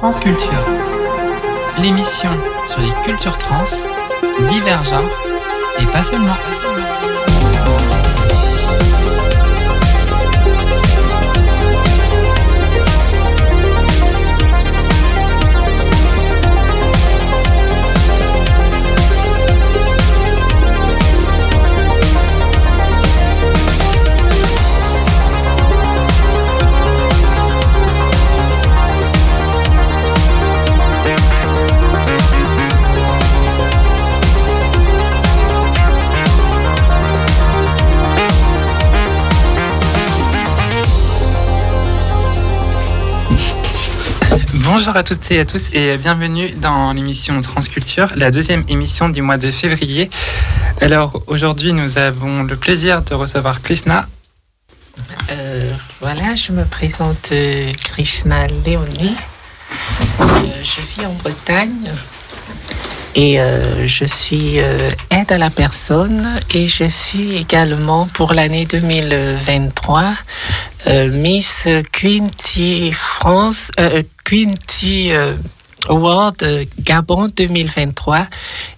Transculture, l'émission sur les cultures trans, divergentes et pas seulement. Bonjour à toutes et à tous et bienvenue dans l'émission Transculture, la deuxième émission du mois de février. Alors aujourd'hui nous avons le plaisir de recevoir Krishna. Euh, voilà, je me présente euh, Krishna Léonie. Euh, je vis en Bretagne et euh, je suis euh, aide à la personne et je suis également pour l'année 2023 euh, Miss Quinty France, euh, Quinty euh, Award Gabon 2023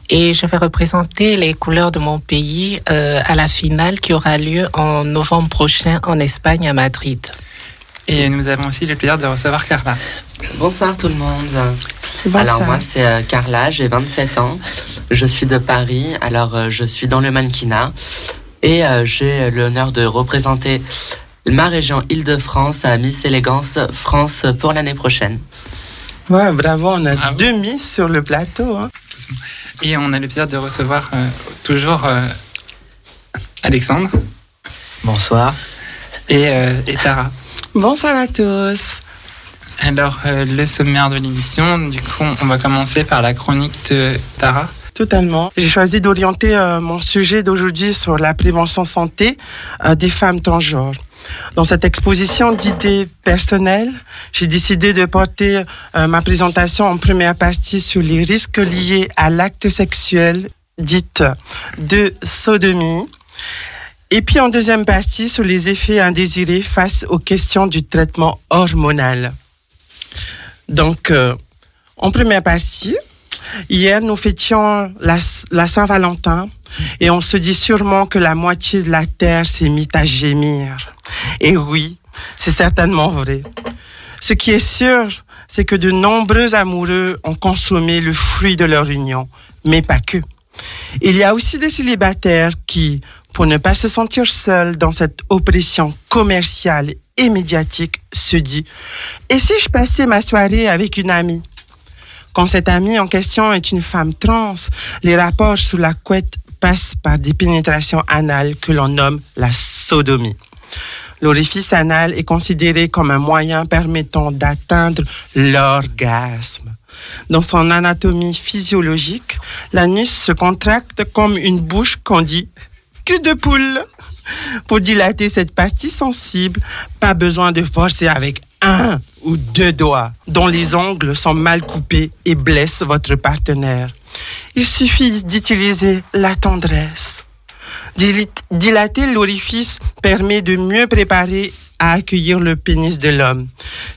et je vais représenter les couleurs de mon pays euh, à la finale qui aura lieu en novembre prochain en Espagne à Madrid. Et nous avons aussi le plaisir de recevoir Carla. Bonsoir tout le monde. Alors moi c'est euh, Carla, j'ai 27 ans. Je suis de Paris. Alors euh, je suis dans le mannequinat et euh, j'ai l'honneur de représenter ma région Île-de-France à Miss Élégance France pour l'année prochaine. Ouais, bravo, on a Bravo. deux Miss sur le plateau. hein. Et on a le plaisir de recevoir euh, toujours euh, Alexandre Bonsoir. et, euh, et Tara. Bonsoir à tous. Alors euh, le sommaire de l'émission, du coup on va commencer par la chronique de Tara. Totalement. J'ai choisi d'orienter euh, mon sujet d'aujourd'hui sur la prévention santé euh, des femmes transgenres. Dans cette exposition d'idées personnelles, j'ai décidé de porter ma présentation en première partie sur les risques liés à l'acte sexuel, dite de sodomie. Et puis en deuxième partie sur les effets indésirés face aux questions du traitement hormonal. Donc, euh, en première partie, hier nous fêtions la, la Saint-Valentin et on se dit sûrement que la moitié de la terre s'est mise à gémir. Et oui, c'est certainement vrai. Ce qui est sûr, c'est que de nombreux amoureux ont consommé le fruit de leur union, mais pas que. Il y a aussi des célibataires qui, pour ne pas se sentir seuls dans cette oppression commerciale et médiatique, se dit Et si je passais ma soirée avec une amie? Quand cette amie en question est une femme trans, les rapports sous la couette passent par des pénétrations anales que l'on nomme la sodomie. L'orifice anal est considéré comme un moyen permettant d'atteindre l'orgasme. Dans son anatomie physiologique, l'anus se contracte comme une bouche qu'on dit cul de poule. Pour dilater cette partie sensible, pas besoin de forcer avec un ou deux doigts dont les ongles sont mal coupés et blessent votre partenaire. Il suffit d'utiliser la tendresse. Dilater l'orifice permet de mieux préparer à accueillir le pénis de l'homme.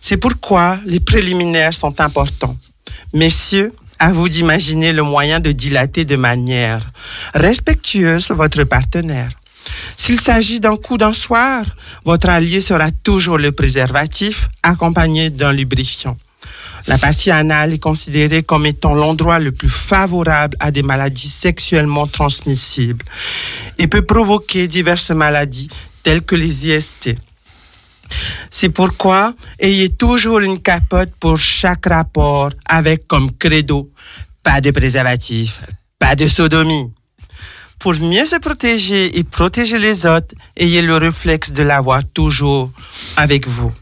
C'est pourquoi les préliminaires sont importants. Messieurs, à vous d'imaginer le moyen de dilater de manière respectueuse votre partenaire. S'il s'agit d'un coup d'un soir, votre allié sera toujours le préservatif accompagné d'un lubrifiant. La partie anale est considérée comme étant l'endroit le plus favorable à des maladies sexuellement transmissibles et peut provoquer diverses maladies telles que les IST. C'est pourquoi ayez toujours une capote pour chaque rapport avec comme credo pas de préservatif, pas de sodomie. Pour mieux se protéger et protéger les autres, ayez le réflexe de l'avoir toujours avec vous.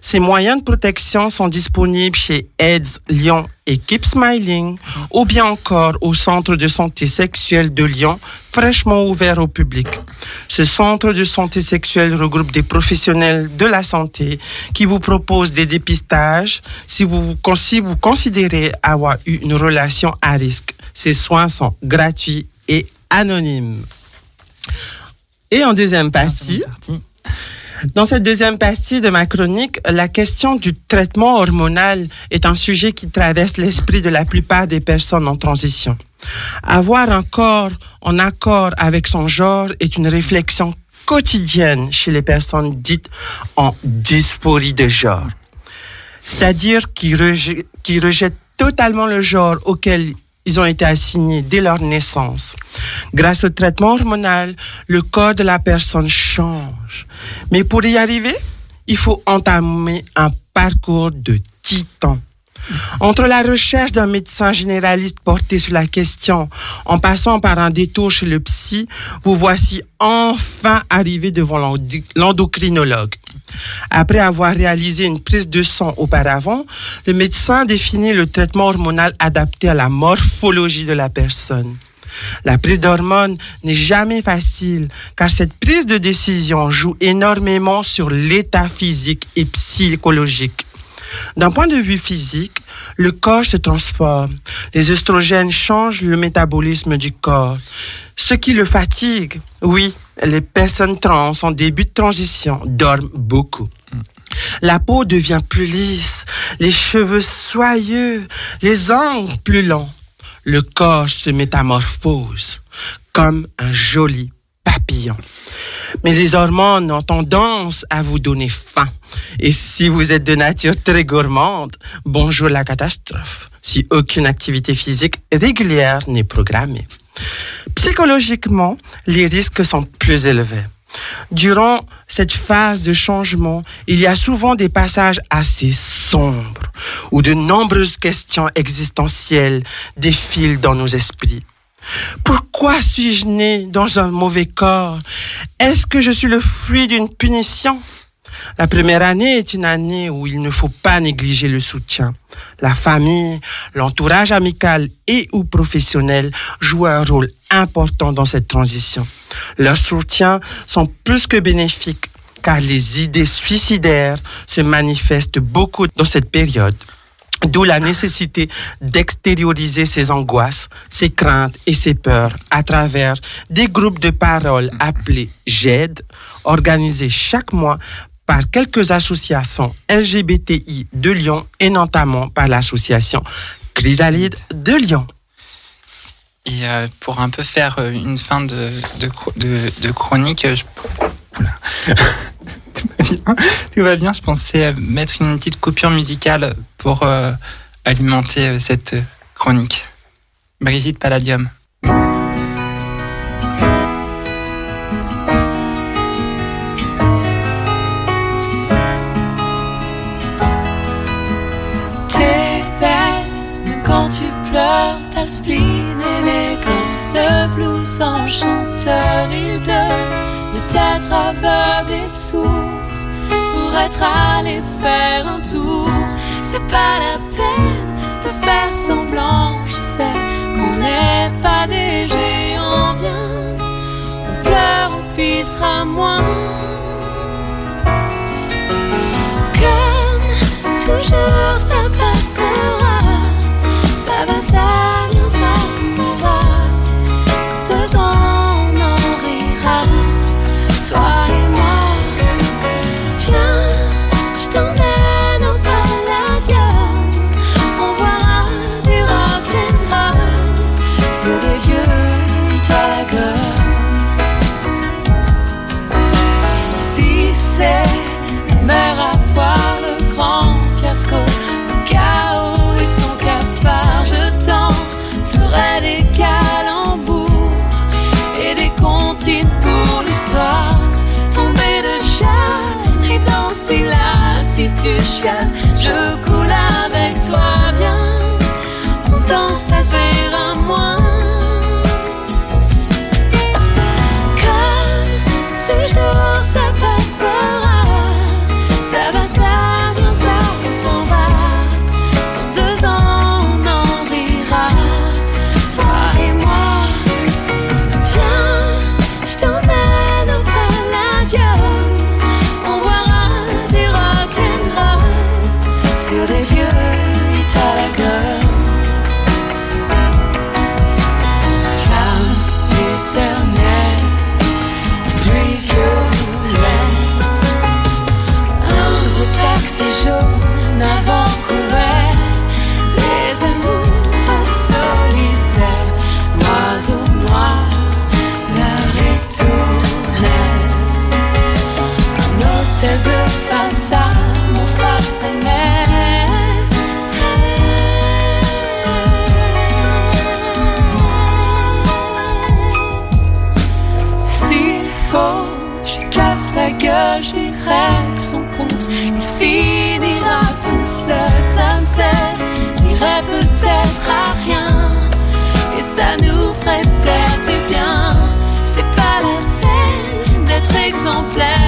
Ces moyens de protection sont disponibles chez AIDS Lyon et Keep Smiling ou bien encore au centre de santé sexuelle de Lyon, fraîchement ouvert au public. Ce centre de santé sexuelle regroupe des professionnels de la santé qui vous proposent des dépistages si vous, si vous considérez avoir eu une relation à risque. Ces soins sont gratuits et anonymes. Et en deuxième partie, Dans cette deuxième partie de ma chronique, la question du traitement hormonal est un sujet qui traverse l'esprit de la plupart des personnes en transition. Avoir un corps en accord avec son genre est une réflexion quotidienne chez les personnes dites en dysphorie de genre. C'est-à-dire qui, rejettent totalement le genre auquel ils ont été assignés dès leur naissance. Grâce au traitement hormonal, le corps de la personne change. Mais pour y arriver, il faut entamer un parcours de titan. Entre la recherche d'un médecin généraliste porté sur la question, en passant par un détour chez le psy, vous voici enfin arrivé devant l'endocrinologue. Après avoir réalisé une prise de sang auparavant, le médecin définit le traitement hormonal adapté à la morphologie de la personne. La prise d'hormones n'est jamais facile car cette prise de décision joue énormément sur l'état physique et psychologique. D'un point de vue physique, le corps se transforme. Les oestrogènes changent le métabolisme du corps. Ce qui le fatigue, oui, les personnes trans en début de transition dorment beaucoup. La peau devient plus lisse, les cheveux soyeux, les ongles plus longs. Le corps se métamorphose comme un joli papillon. Mais les hormones ont tendance à vous donner faim. Et si vous êtes de nature très gourmande, bonjour la catastrophe, si aucune activité physique régulière n'est programmée. Psychologiquement, les risques sont plus élevés. Durant cette phase de changement, il y a souvent des passages assez sombres où de nombreuses questions existentielles défilent dans nos esprits. Pourquoi suis-je né dans un mauvais corps? Est-ce que je suis le fruit d'une punition? La première année est une année où il ne faut pas négliger le soutien. La famille, l'entourage amical et ou professionnel jouent un rôle important dans cette transition. Leurs soutiens sont plus que bénéfiques car les idées suicidaires se manifestent beaucoup dans cette période. D'où la nécessité d'extérioriser ses angoisses, ses craintes et ses peurs à travers des groupes de parole appelés GED, organisés chaque mois par quelques associations LGBTI de Lyon et notamment par l'association Chrysalide de Lyon. Et euh, pour un peu faire euh, une fin de, de, chronique, tout, va bien, Je pensais mettre une petite coupure musicale pour euh, alimenter cette chronique. Brigitte Palladium. Le spleen élégant, le blues enchanteur, il donne peut-être aveugle et sourd pour être allé faire un tour. C'est pas la peine de faire semblant, je sais qu'on n'est pas des géants. Viens, on pleure, on pissera moins. Comme toujours, ça passera, ça va, ça je compte. Il finira tout seul, ça ne servirait peut-être à rien. Et ça nous ferait peut-être du bien. C'est pas la peine d'être exemplaire.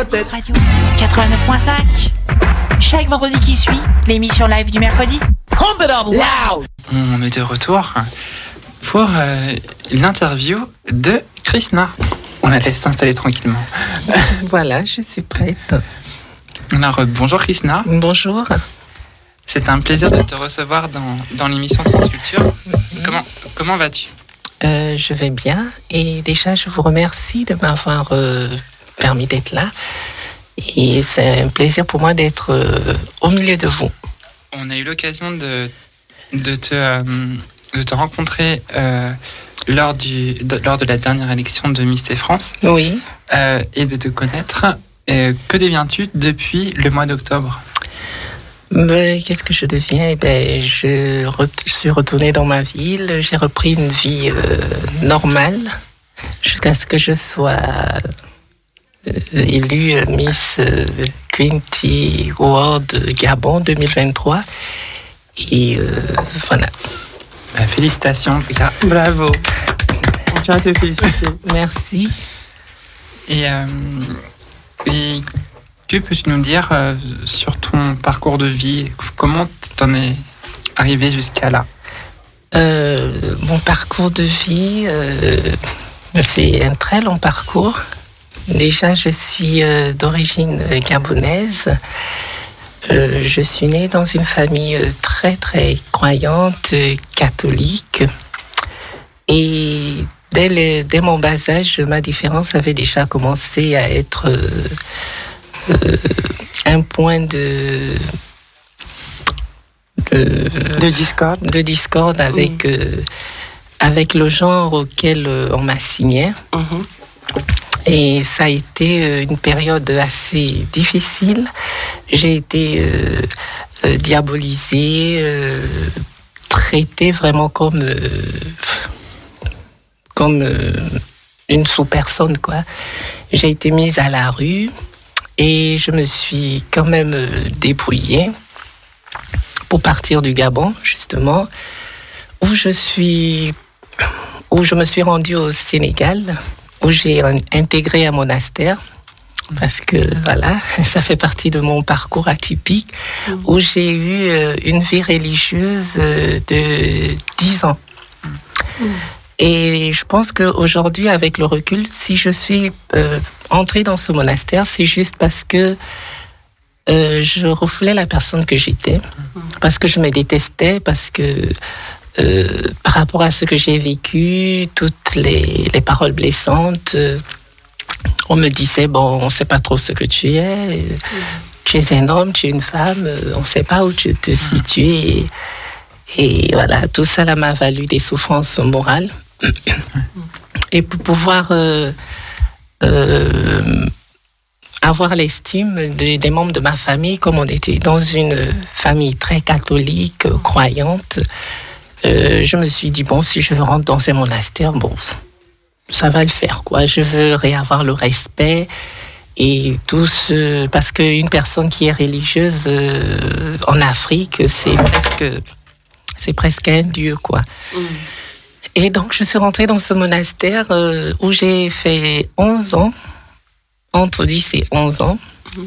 Radio, Rock Radio, 89.5. Chaque vendredi qui suit, l'émission live du mercredi. On est de retour pour euh, l'interview de Krishna. On la laisse s'installer tranquillement. Voilà, je suis prête. Alors, euh, bonjour Krishna. Bonjour. C'est un plaisir de te recevoir dans, dans l'émission Transculture. Comment, comment vas-tu? Euh, je vais bien et déjà je vous remercie de m'avoir euh, permis d'être là. Et c'est un plaisir pour moi d'être euh, au milieu de vous. On a eu l'occasion de, de, te, euh, de te rencontrer euh, lors, du, de, lors de la dernière élection de Miss France Oui. et de te connaître. Que deviens-tu depuis le mois d'octobre? Mais Qu'est-ce que je deviens? Eh ben, je, suis retournée dans ma ville. J'ai repris une vie normale jusqu'à ce que je sois élue euh, Miss euh, Quinty World Gabon 2023. Et euh, voilà. Bah, Félicitations en tout cas. Bravo. On tient à te féliciter. Merci. Et, euh, et que peux-tu nous dire euh, sur ton parcours de vie? Comment t'en es arrivé jusqu'à là? Euh, mon parcours de vie, euh, c'est un très long parcours. Déjà, je suis euh, d'origine gabonaise. Euh, je suis née dans une famille euh, très très croyante, catholique. Et dès, dès mon bas âge, ma différence avait déjà commencé à être euh, un point de, de, De discorde. de discorde avec, euh, avec le genre auquel on m'assignait. Mhm. Et ça a été euh, une période assez difficile. J'ai été euh, euh, diabolisée, traitée vraiment comme, comme une sous-personne, quoi. J'ai été mise à la rue et je me suis quand même débrouillée pour partir du Gabon, justement, où je suis, où je me suis rendue au Sénégal, où j'ai in- intégré un monastère. Parce que voilà, ça fait partie de mon parcours atypique, où j'ai eu euh, une vie religieuse euh, de 10 ans. Et je pense qu'aujourd'hui, avec le recul, si je suis euh, entrée dans ce monastère, c'est juste parce que euh, je reflais la personne que j'étais, parce que je me détestais, parce que euh, par rapport à ce que j'ai vécu, toutes les, les paroles blessantes, euh, on me disait, bon, on ne sait pas trop ce que tu es, euh, tu es un homme, tu es une femme, on ne sait pas où tu te situes. Et, Et voilà, tout ça m'a valu des souffrances morales. Et pour pouvoir euh, avoir l'estime des, membres de ma famille, comme on était dans une famille très catholique, croyante, euh, je me suis dit, bon, si je rentre dans ces monastères, bon, ça va le faire, quoi. Je veux réavoir le respect et tout ce... Parce qu'une personne qui est religieuse en Afrique, c'est presque c'est presque un dieu, quoi. Mm. Et donc, je suis rentrée dans ce monastère euh, où j'ai fait 11 ans, entre 10 et 11 ans. Mm.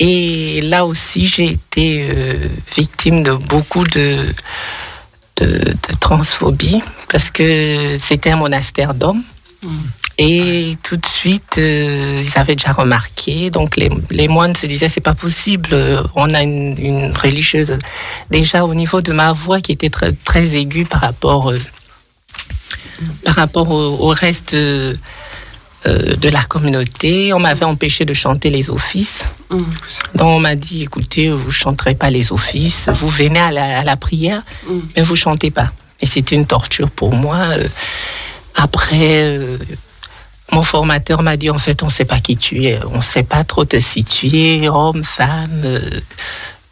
Et là aussi, j'ai été euh, victime de beaucoup de, de, transphobie parce que c'était un monastère d'hommes. Mm. Et tout de suite, euh, ils avaient déjà remarqué. Donc les, les moines se disaient c'est pas possible. On a une, une, religieuse déjà au niveau de ma voix qui était très, très aiguë par rapport euh, par rapport au, reste euh, de la communauté. On m'avait empêché de chanter les offices. Mm. Donc on m'a dit écoutez, vous chanterez pas les offices. Vous venez à la, à la prière, mm. mais vous chantez pas. Et c'était une torture pour moi. Après mon formateur m'a dit en fait on ne sait pas qui tu es, on ne sait pas trop te situer, homme, femme. Euh,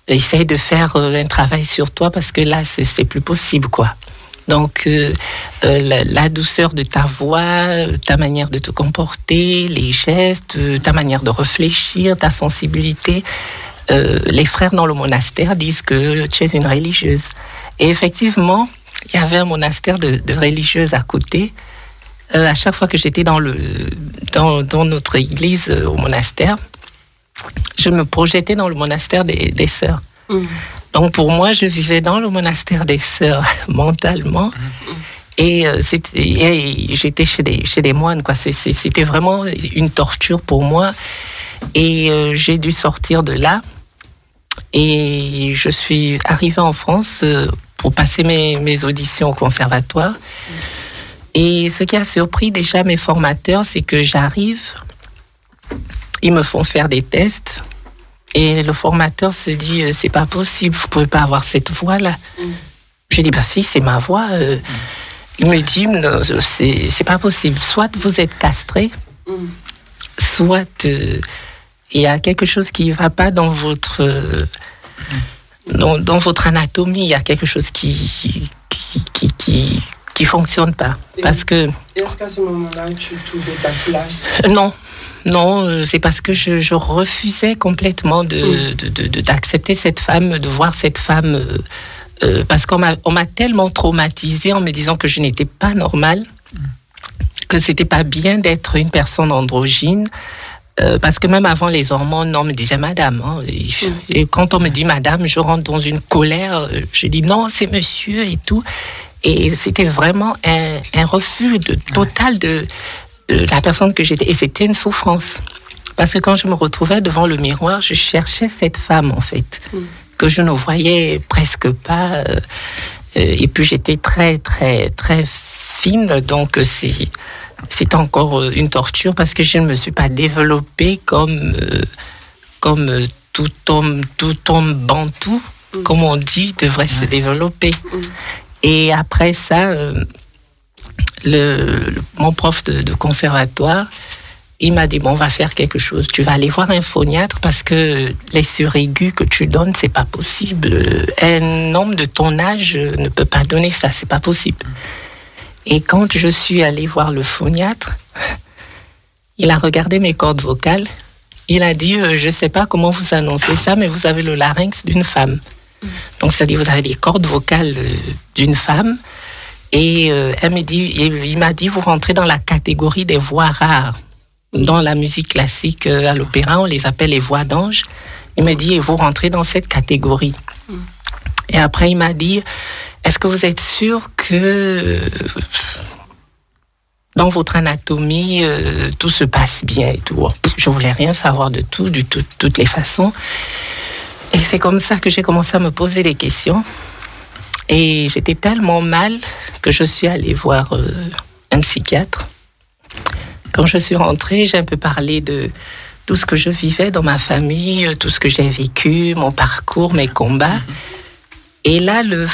essaye de faire euh, un travail sur toi parce que là c'est plus possible quoi. Donc euh, la, douceur de ta voix, ta manière de te comporter, les gestes, ta manière de réfléchir, ta sensibilité. les frères dans le monastère disent que tu es une religieuse. Et effectivement, il y avait un monastère de, religieuses à côté. Euh, à chaque fois que j'étais dans, notre église euh, au monastère, je me projetais dans le monastère des, sœurs. Mm. Donc pour moi, je vivais dans le monastère des sœurs mentalement. Mm. Et, euh, j'étais chez des, chez des moines. C'était vraiment une torture pour moi. Et j'ai dû sortir de là. Et je suis arrivée en France pour passer mes, mes auditions au conservatoire. Et ce qui a surpris déjà mes formateurs, c'est que j'arrive, ils me font faire des tests, et le formateur se dit euh, c'est pas possible, vous pouvez pas avoir cette voix là. Mm. J'ai dit bah si c'est ma voix. Euh. Il me dit c'est pas possible. Soit vous êtes castré, mm. soit euh, il y a quelque chose qui ne va pas dans votre dans, dans, votre anatomie. Il y a quelque chose qui qui, qui, qui qui fonctionne pas. parce que. Est-ce qu'à ce, moment-là, tu trouvais ta place? Non. Non, euh, c'est parce que je, refusais complètement de, mm. d'accepter cette femme, de voir cette femme, euh, euh, parce qu'on m'a, tellement traumatisée en me disant que je n'étais pas normale, que c'était pas bien d'être une personne androgyne. parce que même avant les hormones, on me disait madame. Hein, et, mm. et, quand on me dit madame, je rentre dans une colère. Je dis non, c'est monsieur et tout. Et c'était vraiment un, un, refus de, total de, la personne que j'étais. Et c'était une souffrance. Parce que quand je me retrouvais devant le miroir, je cherchais cette femme, en fait, mm. que je ne voyais presque pas. Euh, euh, et puis j'étais très, très, très fine. Donc c'est, c'est encore une torture parce que je ne me suis pas développée comme, euh, comme tout homme, tout homme bantou, mm. comme on dit, devrait se développer. Mm. Et après ça, euh, le, mon prof de, conservatoire, il m'a dit bon, on va faire quelque chose. Tu vas aller voir un phoniatre parce que les suraigus que tu donnes, c'est pas possible. Un homme de ton âge ne peut pas donner ça, c'est pas possible. Et quand je suis allée voir le phoniatre, il a regardé mes cordes vocales. Il a dit euh, je sais pas comment vous annoncez ça, mais vous avez le larynx d'une femme. Donc, c'est-à-dire, vous avez les cordes vocales euh, d'une femme. Et euh, elle me dit, il m'a dit, vous rentrez dans la catégorie des voix rares. Dans la musique classique, euh, à l'opéra, on les appelle les voix d'ange. Il m'a dit, vous rentrez dans cette catégorie. Et après, il m'a dit, est-ce que vous êtes sûr que dans votre anatomie, tout se passe bien et tout? Je voulais rien savoir de tout, de toutes les façons. Et c'est comme ça que j'ai commencé à me poser des questions. Et j'étais tellement mal que je suis allée voir euh, un psychiatre. Quand je suis rentrée, j'ai un peu parlé de tout ce que je vivais dans ma famille, tout ce que j'ai vécu, mon parcours, mes combats. Et là, le,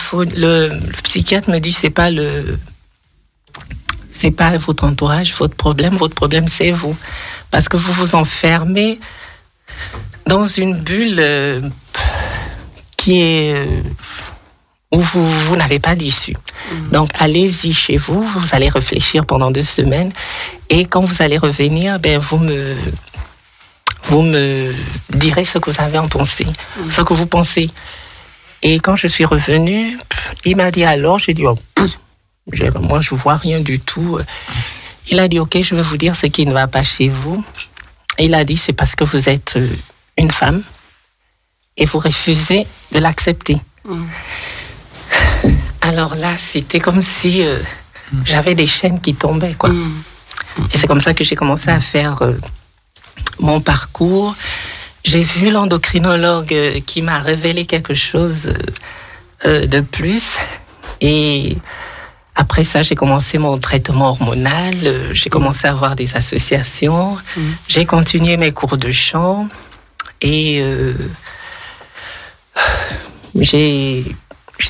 psychiatre me dit c'est pas le c'est pas votre entourage, votre problème, votre problème c'est vous, parce que vous vous enfermez dans une bulle euh, qui est euh, où vous, vous n'avez pas d'issue. Mm. Donc allez-y chez vous, vous allez réfléchir pendant deux semaines et quand vous allez revenir, ben vous me vous me direz ce que vous avez en pensé, mm. ce que vous pensez. Et quand je suis revenue, il m'a dit alors, j'ai dit, oh, moi je vois rien du tout. Il a dit, ok, je vais vous dire ce qui ne va pas chez vous. il a dit, c'est parce que vous êtes euh, une femme et vous refusez de l'accepter. Mm. Alors là, c'était comme si euh, j'avais des chaînes qui tombaient, quoi. Mm. Et c'est comme ça que j'ai commencé à faire euh, mon parcours. J'ai vu l'endocrinologue euh, qui m'a révélé quelque chose euh, de plus. Et après ça, j'ai commencé mon traitement hormonal. J'ai commencé à avoir des associations. Mm. J'ai continué mes cours de chant. Et j'ai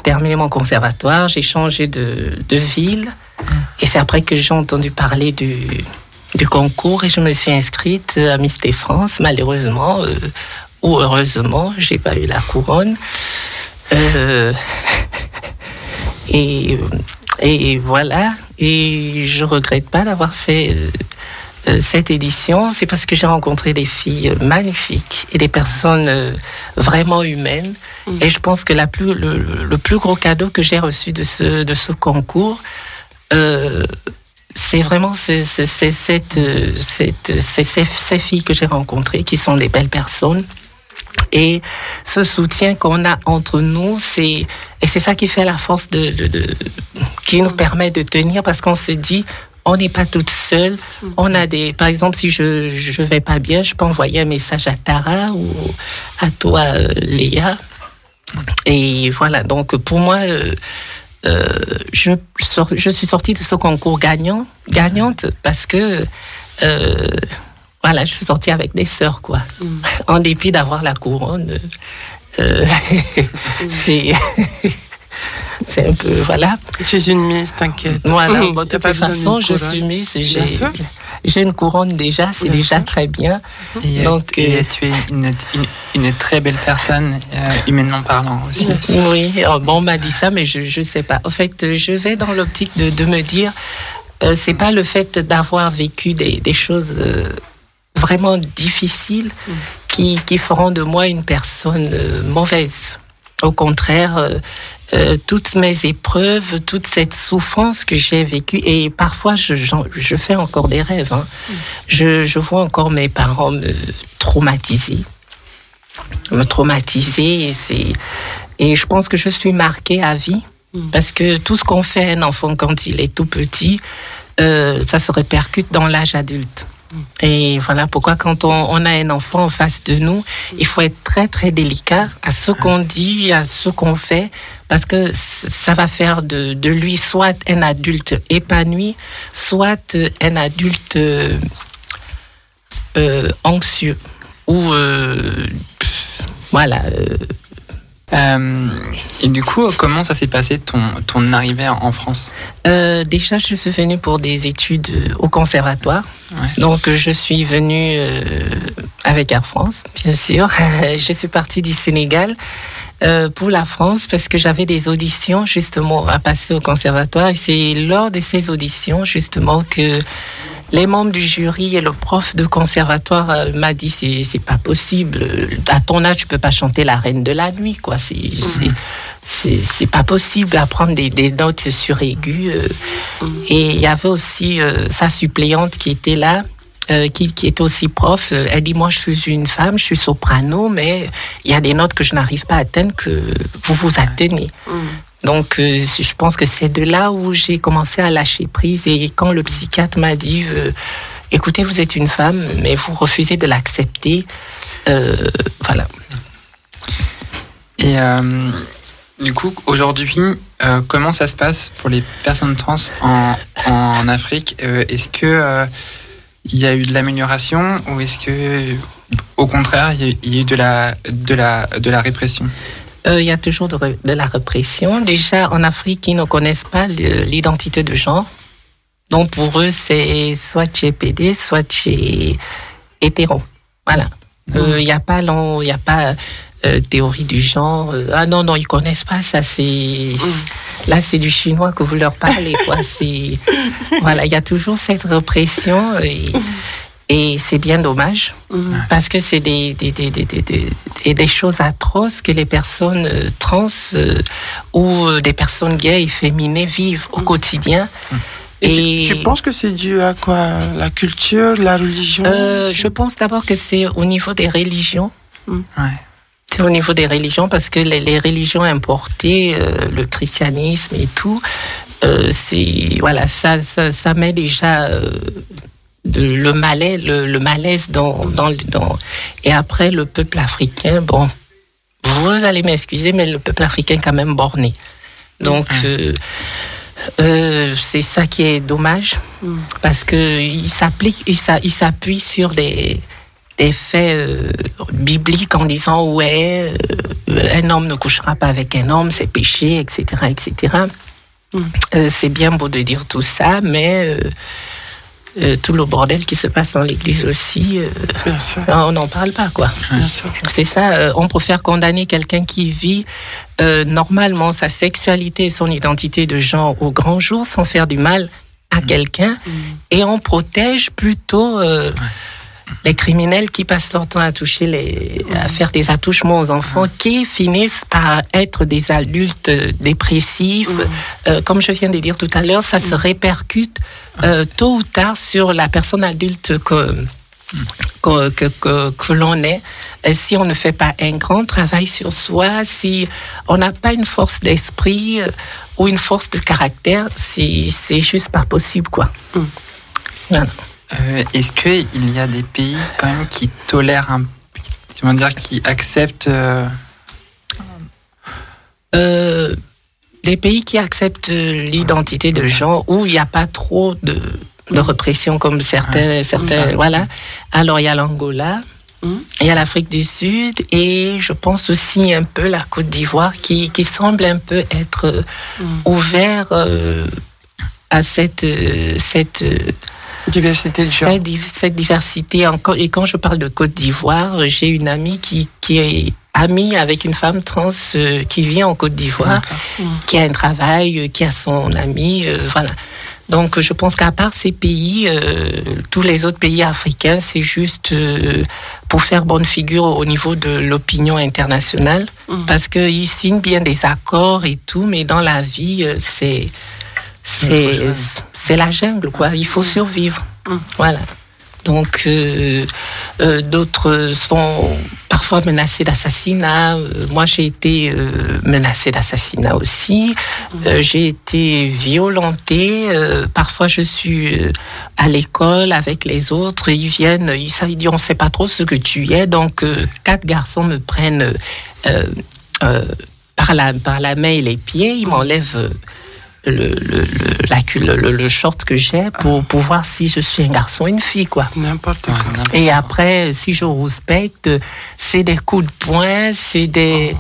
terminé mon conservatoire. J'ai changé de, ville. Et c'est après que j'ai entendu parler du, concours et je me suis inscrite à Miss France. Malheureusement, euh, ou heureusement, j'ai pas eu la couronne. Euh, et, et voilà. Et je regrette pas d'avoir fait euh, cette édition. C'est parce que j'ai rencontré des filles magnifiques et des personnes vraiment humaines. Mm. Et je pense que la plus, le, le, plus gros cadeau que j'ai reçu de ce, de ce concours, c'est vraiment ces, filles que j'ai rencontrées qui sont des belles personnes. Et ce soutien qu'on a entre nous, c'est et c'est ça qui fait la force de, qui nous permet de tenir parce qu'on se dit on n'est pas toute seule. On a des, par exemple, si je je vais pas bien, je peux envoyer un message à Tara ou à toi, euh, Léa. Et voilà. Donc pour moi. Euh, euh, je, je suis sortie de ce concours gagnant, gagnante parce que voilà, je suis sortie avec des sœurs, quoi. Mm. En dépit d'avoir la couronne. Euh, c'est. c'est un peu. Voilà. Tu es une Miss, t'inquiète. Voilà, de toute façon, je suis Miss. J'ai une couronne déjà, c'est déjà très bien. Et, Donc, et tu es une, une, très belle personne, humainement parlant aussi. Oui, bon, on m'a dit ça, mais je ne sais pas. En fait, je vais dans l'optique de, de, me dire, euh, c'est pas le fait d'avoir vécu des, des choses euh, vraiment difficiles mm. qui, qui, feront de moi une personne euh, mauvaise. Au contraire, euh, toutes mes épreuves, toute cette souffrance que j'ai vécue. Et parfois, je, je, fais encore des rêves. Hein. Je, je, vois encore mes parents me traumatiser. Me traumatiser. Et, et je pense que je suis marquée à vie. Mm. Parce que tout ce qu'on fait à un enfant quand il est tout petit, euh, ça se répercute dans l'âge adulte. Et voilà pourquoi quand on, a un enfant en face de nous, il faut être très très délicat à ce qu'on dit, à ce qu'on fait, parce que ça va faire de, lui soit un adulte épanoui, soit un adulte euh, euh, anxieux ou euh, voilà euh, et du coup, comment ça s'est passé ton, ton arrivée en France? Euh, Déjà, je suis venue pour des études au conservatoire. Donc, je suis venue euh, avec Air France, bien sûr. je suis partie du Sénégal. Euh, pour la France parce que j'avais des auditions justement à passer au conservatoire et c'est lors de ces auditions justement que les membres du jury et le prof de conservatoire euh, m'a dit c'est c'est pas possible à ton âge tu peux pas chanter la reine de la nuit quoi c'est c'est pas possible d'apprendre des, des notes sur aigu euh. et il y avait aussi euh, sa suppléante qui était là qui, qui est aussi prof, elle dit moi je suis une femme, je suis soprano, mais il y a des notes que je n'arrive pas à atteindre que vous vous atteignez. Mhm. Donc, euh, je pense que c'est de là où j'ai commencé à lâcher prise. Et quand le psychiatre m'a dit, euh, écoutez, vous êtes une femme, mais vous refusez de l'accepter, euh, voilà. Et du coup, aujourd'hui, comment ça se passe pour les personnes trans en, Afrique? Est-ce que il y a eu de l'amélioration ou est-ce que, au contraire, il y, a eu de la, de la, de la répression? Il y a toujours de, de, la répression. Déjà, en Afrique, ils ne connaissent pas l'identité de genre. Donc, pour eux, c'est soit tu es PD, soit tu es hétéro. Voilà. Il mmh. n'y a pas, il a pas euh, théorie du genre. Euh, ah non, non, ils connaissent pas ça. C'est mmh. là, c'est du chinois que vous leur parlez, quoi. Voilà, il y a toujours cette répression et, et c'est bien dommage mmh. parce que c'est des des, des, des, des, choses atroces que les personnes euh, trans ou des personnes gays et féminées vivent au quotidien. Et, tu, penses que c'est dû à quoi? La culture, la religion? Je pense d'abord que c'est au niveau des religions. Ouais. Au niveau des religions parce que les, religions importées, euh, le christianisme et tout, euh, c'est voilà, ça, ça, met déjà euh, le malaise, le, malaise dans, dans, dans, et après le peuple africain, bon, vous allez m'excuser, mais le peuple africain est quand même borné. Donc c'est ça qui est dommage mm. parce que il s'applique, il s'appuie sur des des faits euh, bibliques en disant ouais, euh, un homme ne couchera pas avec un homme, c'est péché, etc., etc. Mm. Euh, c'est bien beau de dire tout ça, mais tout le bordel qui se passe dans l'Église aussi, on n'en parle pas, quoi. C'est ça, on préfère condamner quelqu'un qui vit normalement sa sexualité et son identité de genre au grand jour sans faire du mal à mm. quelqu'un, mm. et on protège plutôt les criminels qui passent leur temps à toucher les, à faire des attouchements aux enfants, qui finissent par être des adultes dépressifs. Euh, comme je viens de dire tout à l'heure, ça se répercute euh, tôt ou tard sur la personne adulte que que, que, que, l'on est, si on ne fait pas un grand travail sur soi, si on n'a pas une force d'esprit euh, ou une force de caractère, c'est juste pas possible, quoi. Mm. Voilà. Euh, est-ce qu'il y a des pays quand même qui tolèrent un, comment dire, qui acceptent euh, euh, des pays qui acceptent l'identité de genre où il n'y a pas trop de, de répression comme certains, certains, voilà. Alors il y a l'Angola. Hum. Il y a l'Afrique du Sud et je pense aussi un peu la Côte d'Ivoire qui, qui semble un peu être hum. ouvert à cette, cette Diversité de genre. Cette, diversité. Et quand je parle de Côte d'Ivoire, j'ai une amie qui, qui est amie avec une femme trans euh, qui vit en Côte d'Ivoire, qui a un travail, euh, qui a son ami, euh, voilà. Donc je pense qu'à part ces pays, tous les autres pays africains, c'est juste pour faire bonne figure au niveau de l'opinion internationale, mm. parce qu'ils signent bien des accords et tout, mais dans la vie, c'est c'est la jungle, quoi. Il faut survivre. Hum. Voilà. Donc, euh, euh, d'autres sont parfois menacés d'assassinat. Euh, moi, j'ai été menacée d'assassinat aussi. J'ai été violentée. parfois, je suis à l'école avec les autres. Ils viennent, ils, ils disent, on ne sait pas trop ce que tu es. Donc, quatre garçons me prennent par, la, par la main et les pieds. Ils m'enlèvent le, le, le, le, short que j'ai pour, pour voir si je suis un garçon ou une fille, quoi. N'importe quoi. Et après, si je respecte, c'est des coups de poing, c'est des... Oh.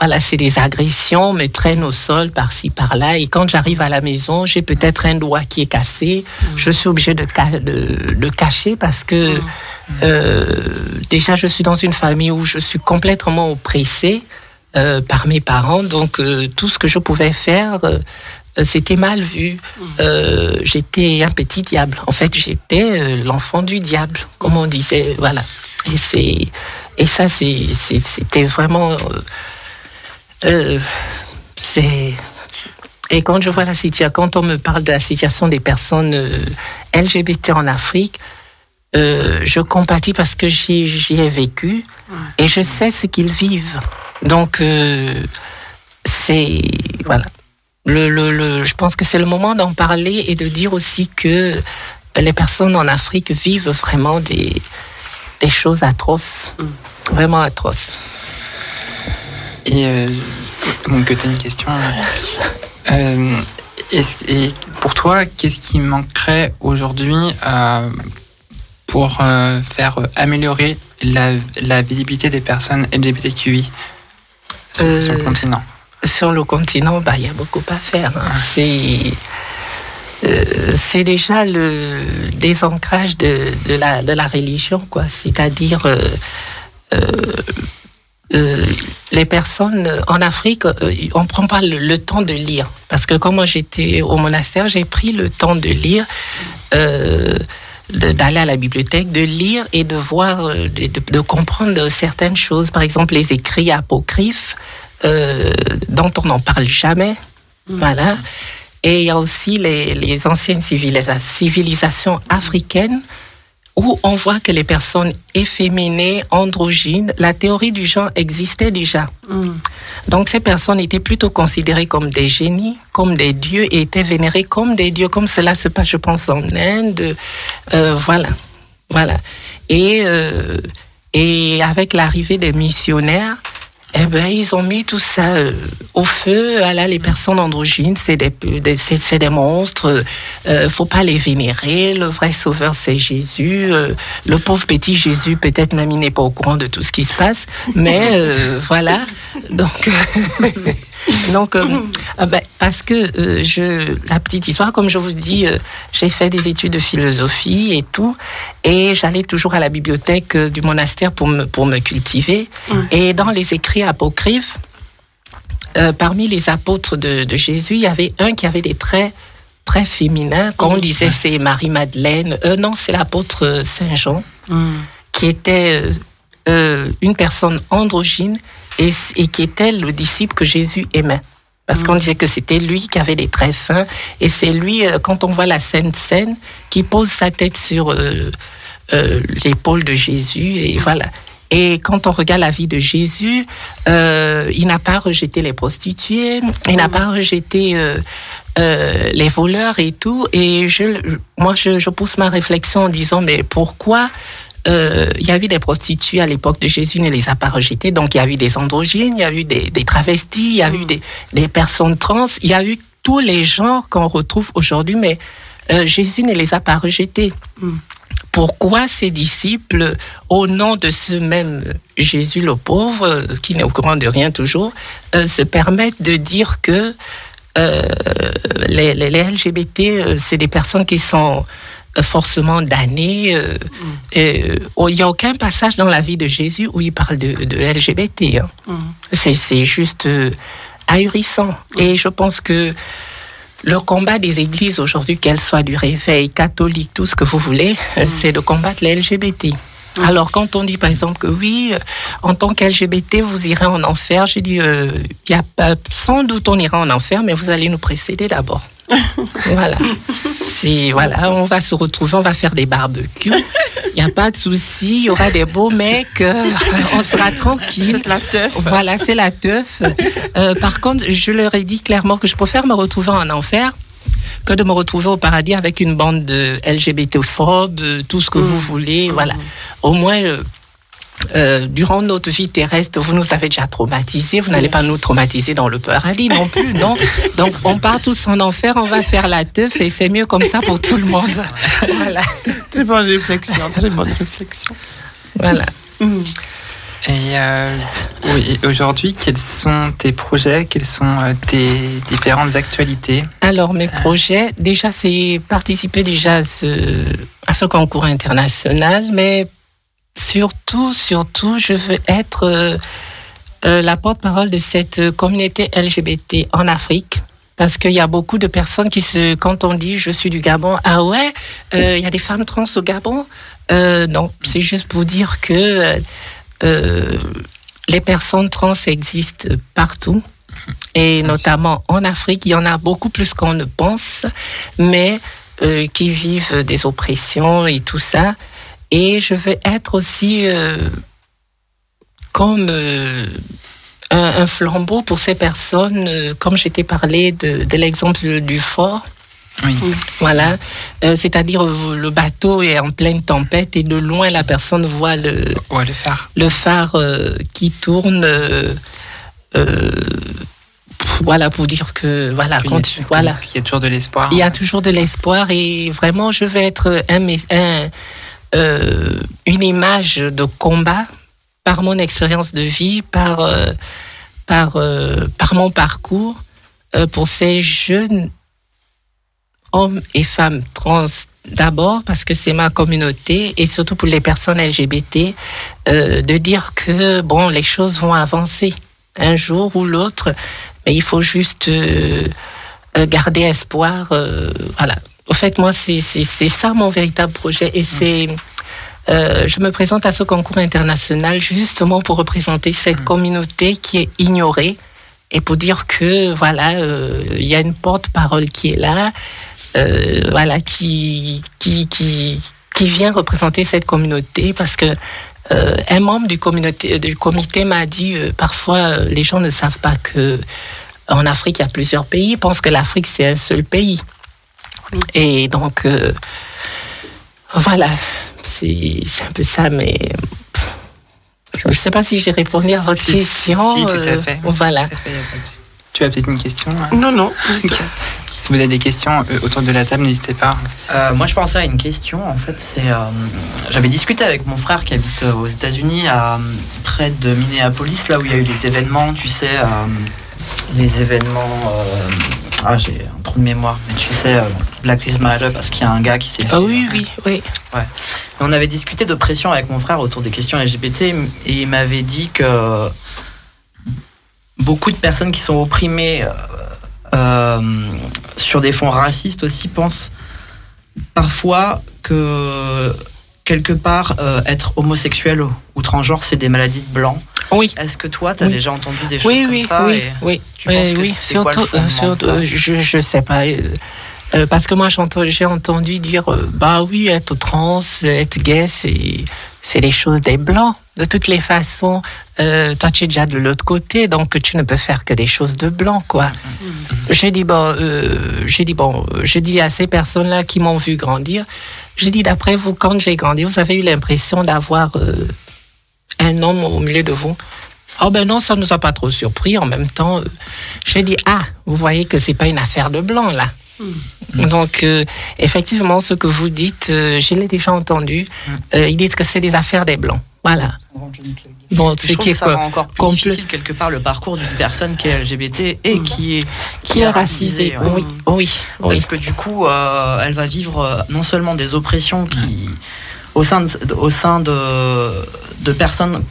Voilà, c'est des agressions, me traîne au sol par-ci, par-là. Et quand j'arrive à la maison, j'ai peut-être un doigt qui est cassé. Mm. Je suis obligée de, de, de cacher parce que mm. euh, déjà, je suis dans une famille où je suis complètement oppressée euh, par mes parents. Donc, euh, tout ce que je pouvais faire, euh, c'était mal vu. Euh, j'étais un petit diable. En fait, j'étais euh, l'enfant du diable, comme on disait. Voilà. Et c'est et ça, c'était vraiment. c'est et quand je vois la situation, quand on me parle de la situation des personnes LGBT en Afrique, je compatis parce que j'y ai vécu et je sais ce qu'ils vivent. Donc, c'est voilà le, le, je pense que c'est le moment d'en parler et de dire aussi que les personnes en Afrique vivent vraiment des, des choses atroces, mm. vraiment atroces. Et euh, donc, tu as une question. Euh, et, pour toi, qu'est-ce qui manquerait aujourd'hui euh, pour faire améliorer la, la visibilité des personnes LGBTQI sur, le continent? Sur le continent, bah, il y a beaucoup à faire. Hein. C'est c'est déjà le désancrage de, de, la, de la religion, quoi. C'est-à-dire, euh, les personnes en Afrique, euh, on prend pas le, temps de lire. Parce que quand moi j'étais au monastère, j'ai pris le temps de lire, euh, d'aller à la bibliothèque, de lire et de voir, de, comprendre certaines choses. Par exemple, les écrits apocryphes, dont on n'en parle jamais. Mmh. Voilà. Et il y a aussi les, les anciennes civilisations africaines où on voit que les personnes efféminées, androgynes, la théorie du genre existait déjà. Mm. Donc ces personnes étaient plutôt considérées comme des génies, comme des dieux et étaient vénérées comme des dieux, comme cela se passe, je pense, en Inde. Euh, voilà, voilà. Et euh, et avec l'arrivée des missionnaires, eh ben, ils ont mis tout ça euh, au feu. Ah là, les personnes androgynes, c'est des, c'est, des monstres. Euh, faut pas les vénérer. Le vrai sauveur, c'est Jésus. Euh, le pauvre petit Jésus, peut-être même il n'est pas au courant de tout ce qui se passe. Mais voilà. Donc, donc ah ben, parce que je, la petite histoire, comme je vous dis, j'ai fait des études de philosophie et tout, et j'allais toujours à la bibliothèque du monastère pour me pour me cultiver. Et dans les écrits apocryphes, euh, parmi les apôtres de, Jésus, il y avait un qui avait des traits très féminins. Quand on disait c'est Marie-Madeleine, euh, non, c'est l'apôtre Saint Jean, mm. qui était euh, une personne androgyne et, qui était le disciple que Jésus aimait. Parce mm. qu'on disait que c'était lui qui avait des traits fins. Et c'est lui, quand on voit la Sainte Seine, qui pose sa tête sur l'épaule de Jésus. Et voilà. Et quand on regarde la vie de Jésus, euh, il n'a pas rejeté les prostituées, il n'a pas rejeté euh, euh, les voleurs et tout. Et je, moi, je, je, pousse ma réflexion en disant, mais pourquoi il y a eu des prostituées à l'époque de Jésus, il ne les a pas rejetées. Donc, il y a eu des androgynes, il y a eu des, des travestis, il y a eu des, des, personnes trans, il y a eu tous les genres qu'on retrouve aujourd'hui, mais Jésus ne les a pas rejetés. Mm pourquoi ses disciples, au nom de ce même Jésus le pauvre, qui n'est au courant de rien toujours, euh, se permettent de dire que euh, les, LGBT, euh, c'est des personnes qui sont forcément damnées. Mm. il n'y a aucun passage dans la vie de Jésus où il parle de, LGBT. Hein. Mm. C'est juste ahurissant. Mm. Et je pense que le combat des églises aujourd'hui, qu'elles soient du réveil, catholique, tout ce que vous voulez, c'est de combattre les LGBT. Alors quand on dit par exemple que oui, euh, en tant qu'LGBT, vous irez en enfer, j'ai dit, euh, y a, sans doute on ira en enfer, mais vous allez nous précéder d'abord. voilà. Si, voilà, on va se retrouver, on va faire des barbecues. Il n'y a pas de souci, il y aura des beaux mecs, euh, on sera tranquille. C'est la teuf. Voilà, c'est la teuf. Euh, par contre, je leur ai dit clairement que je préfère me retrouver en enfer que de me retrouver au paradis avec une bande de LGBT-phobes, tout ce que vous mmh. voulez. Voilà. Au moins, euh, euh, durant notre vie terrestre, vous nous avez déjà traumatisés, vous n'allez pas nous traumatiser dans le paradis non plus, non Donc on part tous en enfer, on va faire la teuf et c'est mieux comme ça pour tout le monde. Voilà. Très bonne réflexion, très bonne réflexion. Voilà. Mm. Et euh, oui, aujourd'hui, quels sont tes projets? Quelles sont euh, tes différentes actualités? Alors, mes projets, déjà, c'est participer déjà à ce, à ce concours international, mais surtout, surtout, je veux être euh, euh, la porte-parole de cette communauté LGBT en Afrique. Parce qu'il y a beaucoup de personnes qui se, quand on dit je suis du Gabon, ah ouais, euh, il y a des femmes trans au Gabon? non, c'est juste pour dire que les personnes trans existent partout et notamment en Afrique, il y en a beaucoup plus qu'on ne pense, mais qui vivent des oppressions et tout ça. Et je veux être aussi euh, comme euh, un, flambeau pour ces personnes, euh, comme j'étais parlé de, l'exemple du fort. Oui. Voilà, c'est-à-dire le bateau est en pleine tempête et de loin la personne voit le, le phare, le phare qui tourne. voilà pour dire que voilà quand il voilà il y a toujours de l'espoir il y a toujours de l'espoir et vraiment je vais être un, un euh, une image de combat par mon expérience de vie, par, euh, par, par mon parcours pour ces jeunes hommes et femmes trans d'abord parce que c'est ma communauté et surtout pour les personnes LGBT de dire que bon les choses vont avancer un jour ou l'autre mais il faut juste garder espoir voilà au fait moi c'est ça mon véritable projet et c'est euh, je me présente à ce concours international justement pour représenter cette mm. communauté qui est ignorée et pour dire que voilà, euh, il y a une porte-parole qui est là, euh, voilà, qui, qui, qui, qui vient représenter cette communauté parce que un membre du, communauté, du comité m'a dit parfois les gens ne savent pas que en Afrique il y a plusieurs pays, ils pensent que l'Afrique c'est un seul pays. Et donc voilà, c'est un peu ça, mais je ne sais pas si j'ai répondu à votre question. Si, tout à euh, fait. voilà. Tu as peut-être une question hein Non, non. Si vous avez des questions euh, autour de la table, n'hésitez pas. Euh, moi, je pensais à une question. En fait, c'est j'avais discuté avec mon frère qui habite aux États-Unis, près de Minneapolis, là où il y a eu les événements, tu sais, les événements ah, j'ai un trou de mémoire, mais tu sais, euh, Black Lives Matter, parce qu'il y a un gars qui s'est Ah oui, oui, oui. Ouais. on avait discuté de pression avec mon frère autour des questions LGBT, et il m'avait dit que beaucoup de personnes qui sont opprimées euh, euh, sur des fonds racistes aussi pensent parfois que quelque part, être homosexuel ou transgenre, c'est des maladies de blanc. Oui. Est-ce que toi, tu as déjà entendu des choses oui, comme oui, ça Oui, oui. Tu penses que c'est quoi le euh, je, ne sais pas. Euh, euh, parce que moi, j'ai entendu dire, bah oui, être trans, être gay, c'est c'est les choses des blancs. De toutes les façons, toi, tu es déjà de l'autre côté, donc tu ne peux faire que des choses de blanc, quoi. Mm-hmm. J'ai dit bon, j'ai dit bon, j'ai dit à ces personnes-là qui m'ont vu grandir, j'ai dit d'après vous, quand j'ai grandi, vous avez eu l'impression d'avoir un homme au milieu de vous? Oh ben non, ça ne nous a pas trop surpris. En même temps, euh, j'ai dit, ah, vous voyez que c'est pas une affaire de blanc là. Hmm. Donc, euh, effectivement, ce que vous dites, euh, je l'ai déjà entendu. Hmm. ils disent que c'est des affaires des blancs. Voilà. Bon, je trouve que ça rend encore plus difficile quelque part le parcours d'une personne qui est LGBT et hmm. qui est qui, est racisée. Oui, oui, Parce que du coup, elle va vivre non seulement des oppressions qui au sein de, au sein de, de personnes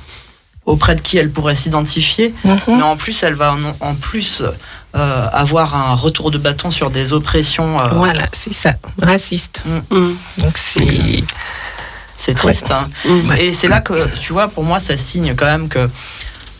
auprès de qui elle pourrait s'identifier, mhm. mais en plus elle va en, plus euh, avoir un retour de bâton sur des oppressions. Euh, voilà, c'est ça, raciste. Mm. Mm. Donc c'est c'est triste. Hein. Mm. Et c'est là que tu vois, pour moi, ça signe quand même que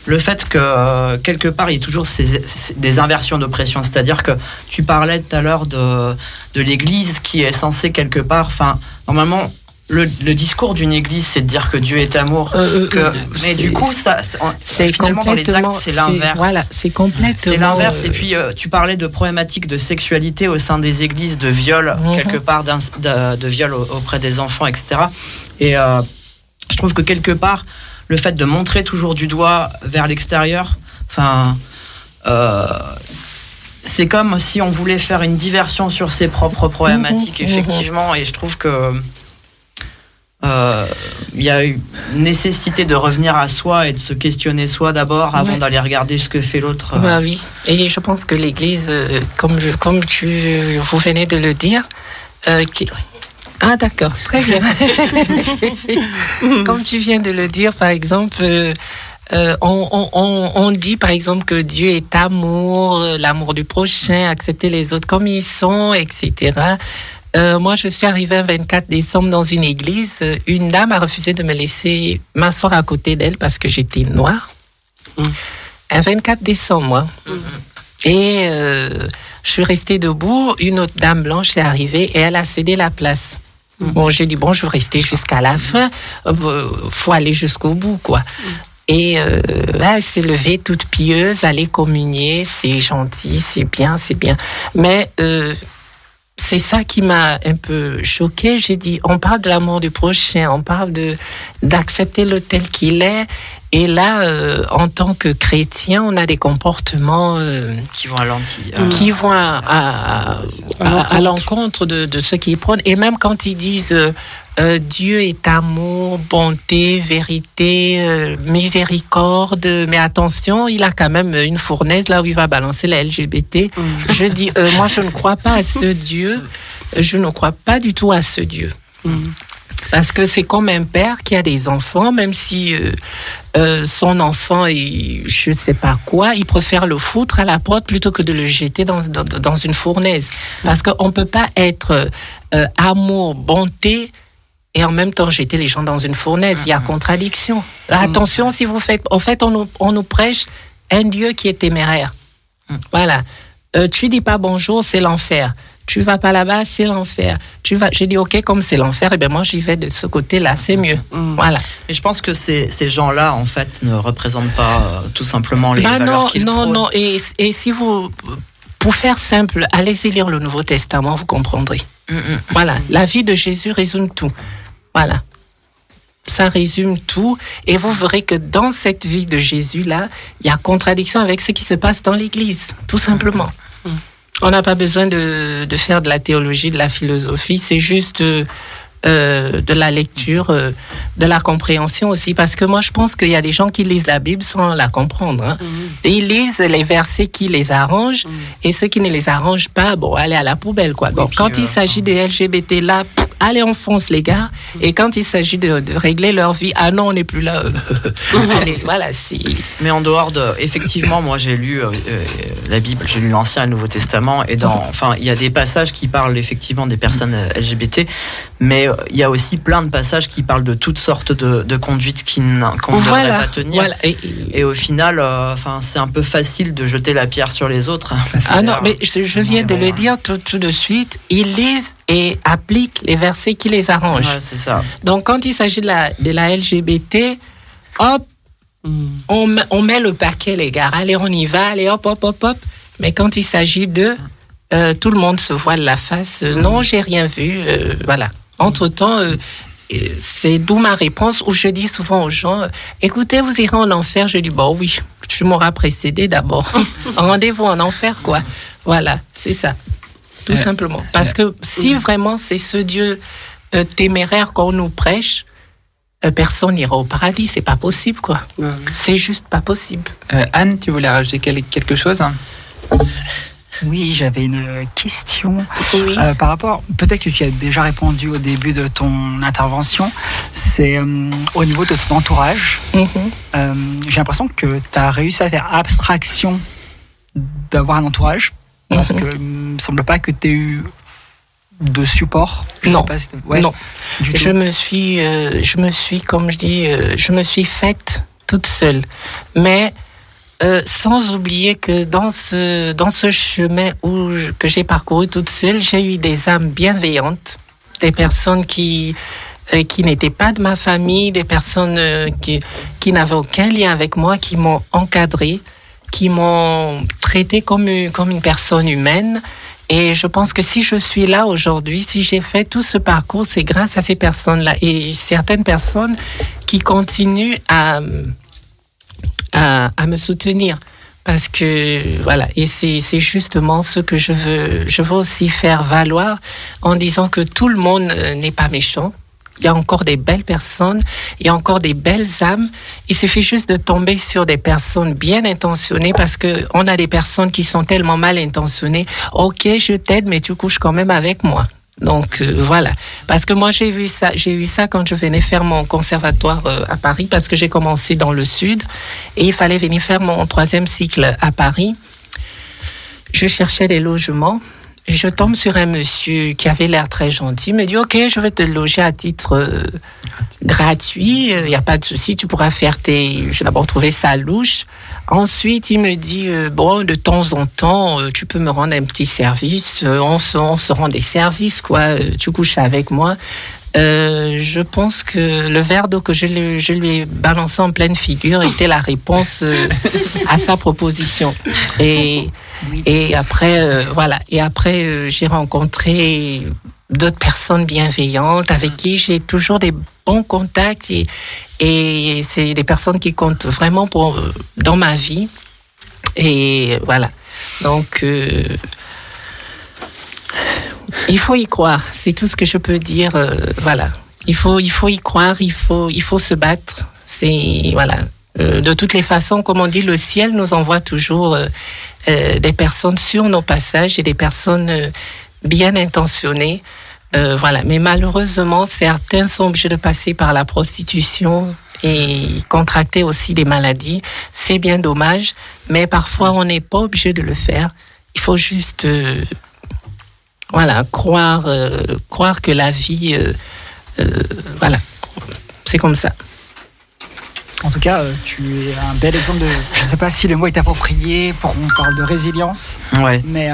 le fait que euh, quelque part il y ait toujours ces, des inversions d'oppression, c'est-à-dire que tu parlais tout à l'heure de, de l'Église qui est censée quelque part, enfin normalement le, discours d'une église, c'est de dire que Dieu est amour. Euh, euh, mais du coup, ça, c'est finalement dans les actes, c'est l'inverse. Voilà, c'est complètement. C'est l'inverse. Et puis, euh, tu parlais de problématiques de sexualité au sein des églises, de viol mhm. quelque part, de, de, viol auprès des enfants, etc. Et je trouve que quelque part, le fait de montrer toujours du doigt vers l'extérieur, enfin. c'est comme si on voulait faire une diversion sur ses propres problématiques, mhm. effectivement, et je trouve que euh, il y a une nécessité de revenir à soi et de se questionner soi d'abord avant d'aller regarder ce que fait l'autre. Bah oui, et je pense que l'Église, euh, comme, comme tu, vous venez de le dire, euh, ah d'accord, très bien. comme tu viens de le dire, par exemple, on, on, on, dit par exemple que Dieu est amour, l'amour du prochain, accepter les autres comme ils sont, etc. Euh, moi, je suis arrivée un 24 décembre dans une église. Une dame a refusé de me laisser m'asseoir à côté d'elle parce que j'étais noire. Mm. Un 24 décembre, moi. Mm-hmm. Et euh, je suis restée debout. Une autre dame blanche est arrivée et elle a cédé la place. Mm. Bon, j'ai dit, bon, je vais rester jusqu'à la fin. Euh, faut aller jusqu'au bout, quoi. Mm. Et elle s'est levée toute pieuse, aller communier, c'est gentil, c'est bien, c'est bien. Mais c'est ça qui m'a un peu choquée. J'ai dit, on parle de l'amour du prochain, on parle de d'accepter le tel qu'il est, Et là, euh, en tant que chrétien, on a des comportements euh, qui vont à l'anti, qui vont à, à, à, l'encontre de, de ceux qui prônent. Et même quand ils disent euh, Dieu est amour, bonté, vérité, miséricorde, mais attention, il a quand même une fournaise là où il va balancer la LGBT. Mm. Je dis, moi, je ne crois pas à ce Dieu. Je ne crois pas du tout à ce Dieu. Mm. Parce que c'est comme un père qui a des enfants, même si euh, euh, son enfant est je ne sais pas quoi, il préfère le foutre à la porte plutôt que de le jeter dans, dans, une fournaise. Parce qu'on ne peut pas être euh, amour, bonté et en même temps jeter les gens dans une fournaise. Il y a contradiction. Attention si vous faites... En fait, on nous, on nous prêche un Dieu qui est téméraire. Mm. Voilà. tu dis pas bonjour, c'est l'enfer tu vas pas là-bas, c'est l'enfer. Tu vas, j'ai dit ok, comme c'est l'enfer, et eh bien moi j'y vais de ce côté-là, c'est mieux. Mm. Voilà. Et je pense que ces, ces gens-là, en fait, ne représentent pas euh, tout simplement les bah valeurs qu'ils Non, non, non. Et, et si vous, pour faire simple, allez-y lire le Nouveau Testament, vous comprendrez. Mm, mm. Voilà, la vie de Jésus résume tout. Voilà. Ça résume tout. Et vous verrez que dans cette vie de Jésus-là, il y a contradiction avec ce qui se passe dans l'Église, tout simplement. On n'a pas besoin de, faire de la théologie, de la philosophie. C'est juste euh, euh, de la lecture, euh, de la compréhension aussi. Parce que moi, je pense qu'il y a des gens qui lisent la Bible sans la comprendre. Hein. Mm-hmm. Ils lisent les versets qui les arrangent mm. et ceux qui ne les arrangent pas, bon, allez à la poubelle, quoi. Donc, quand il s'agit des LGBT là, allez en France, les gars. Mm. Et quand il s'agit de, régler leur vie, ah non, on n'est plus là. allez, voilà, si. Mais en dehors de, effectivement, moi, j'ai lu la Bible, j'ai lu l'Ancien et le Nouveau Testament, et dans, enfin, il y a des passages qui parlent effectivement des personnes LGBT, mais il y a aussi plein de passages qui parlent de toutes sortes de, conduites qu'on ne devrait pas tenir. Et, au final, euh, enfin, c'est un peu facile de jeter la pierre sur les autres. Ah non, mais je, viens de le dire tout, tout, de suite. Ils lisent et appliquent les versets qui les arrangent. c'est ça. Donc, quand il s'agit de la, de la LGBT, hop, hmm. on, on, met le paquet, les gars. Allez, on y va. Allez, hop, hop, hop, hop. Mais quand il s'agit de euh, tout le monde se voile la face. Euh, non, j'ai rien vu. voilà. Entre-temps, euh, c'est d'où ma réponse où je dis souvent aux gens, euh, écoutez, vous irez en enfer. Je dis, bon oui, tu m'auras précédé d'abord. Rendez-vous en enfer, quoi. Voilà, c'est ça. Tout simplement. Parce que si vraiment c'est ce Dieu euh, téméraire qu'on nous prêche, personne n'ira au paradis. C'est pas possible, quoi. C'est juste pas possible. Anne, tu voulais rajouter quelque chose oui, j'avais une question euh, par rapport, peut-être que tu as déjà répondu au début de ton intervention, c'est euh, au niveau de ton entourage. Mhm. Euh, j'ai l'impression que tu as réussi à faire abstraction d'avoir un entourage, parce mhm. que il me semble pas que tu aies eu de support. Je non, non. je me suis, je me suis, comme je dis, je me suis faite toute seule, mais euh, sans oublier que dans ce, dans ce chemin où que j'ai parcouru toute seule, j'ai eu des âmes bienveillantes, des personnes qui, euh, qui n'étaient pas de ma famille, des personnes euh, qui, qui n'avaient aucun lien avec moi, qui m'ont encadré, qui m'ont traité comme comme une personne humaine. Et je pense que si je suis là aujourd'hui, si j'ai fait tout ce parcours, c'est grâce à ces personnes-là. Et certaines personnes qui continuent à, à, me soutenir parce que voilà et c'est justement ce que je veux je veux aussi faire valoir en disant que tout le monde euh, n'est pas méchant il y a encore des belles personnes, il y a encore des belles âmes. Il suffit juste de tomber sur des personnes bien intentionnées parce que on a des personnes qui sont tellement mal intentionnées. Ok, je t'aide, mais tu couches quand même avec moi. Donc euh, voilà, parce que moi j'ai vu ça, j'ai eu ça quand je venais faire mon conservatoire euh, à Paris, parce que j'ai commencé dans le sud et il fallait venir faire mon troisième cycle à Paris. Je cherchais des logements je tombe sur un monsieur qui avait l'air très gentil, il me dit ok, je vais te loger à titre euh, gratuit, il n'y a pas de souci, tu pourras faire tes. Je d'abord trouvé ça louche. Ensuite, il me dit euh, bon, de temps en temps, euh, tu peux me rendre un petit service. on, se, on se rend des services, quoi. tu couches avec moi. je pense que le verre d'eau que je, je, lui ai balancé en pleine figure était la réponse à sa proposition. Et et après, euh, voilà. Et après, euh, j'ai rencontré d'autres personnes bienveillantes avec qui j'ai toujours des bons contacts et, c'est des personnes qui comptent vraiment pour, dans ma vie. Et voilà. Donc, euh, il faut y croire. C'est tout ce que je peux dire. Euh, voilà. Il faut, il faut y croire. Il faut, il faut se battre. C'est voilà. Euh, de toutes les façons, comme on dit, le ciel nous envoie toujours des personnes sur nos passages et des personnes bien intentionnées. Voilà. Mais malheureusement, certains sont obligés de passer par la prostitution et contracter aussi des maladies. C'est bien dommage, mais parfois on n'est pas obligé de le faire. Il faut juste euh, voilà, croire, euh, croire que la vie, euh, voilà, c'est comme ça. En tout cas, tu es un bel exemple de. Je ne sais pas si le mot est approprié pour qu'on parle de résilience. Ouais. Mais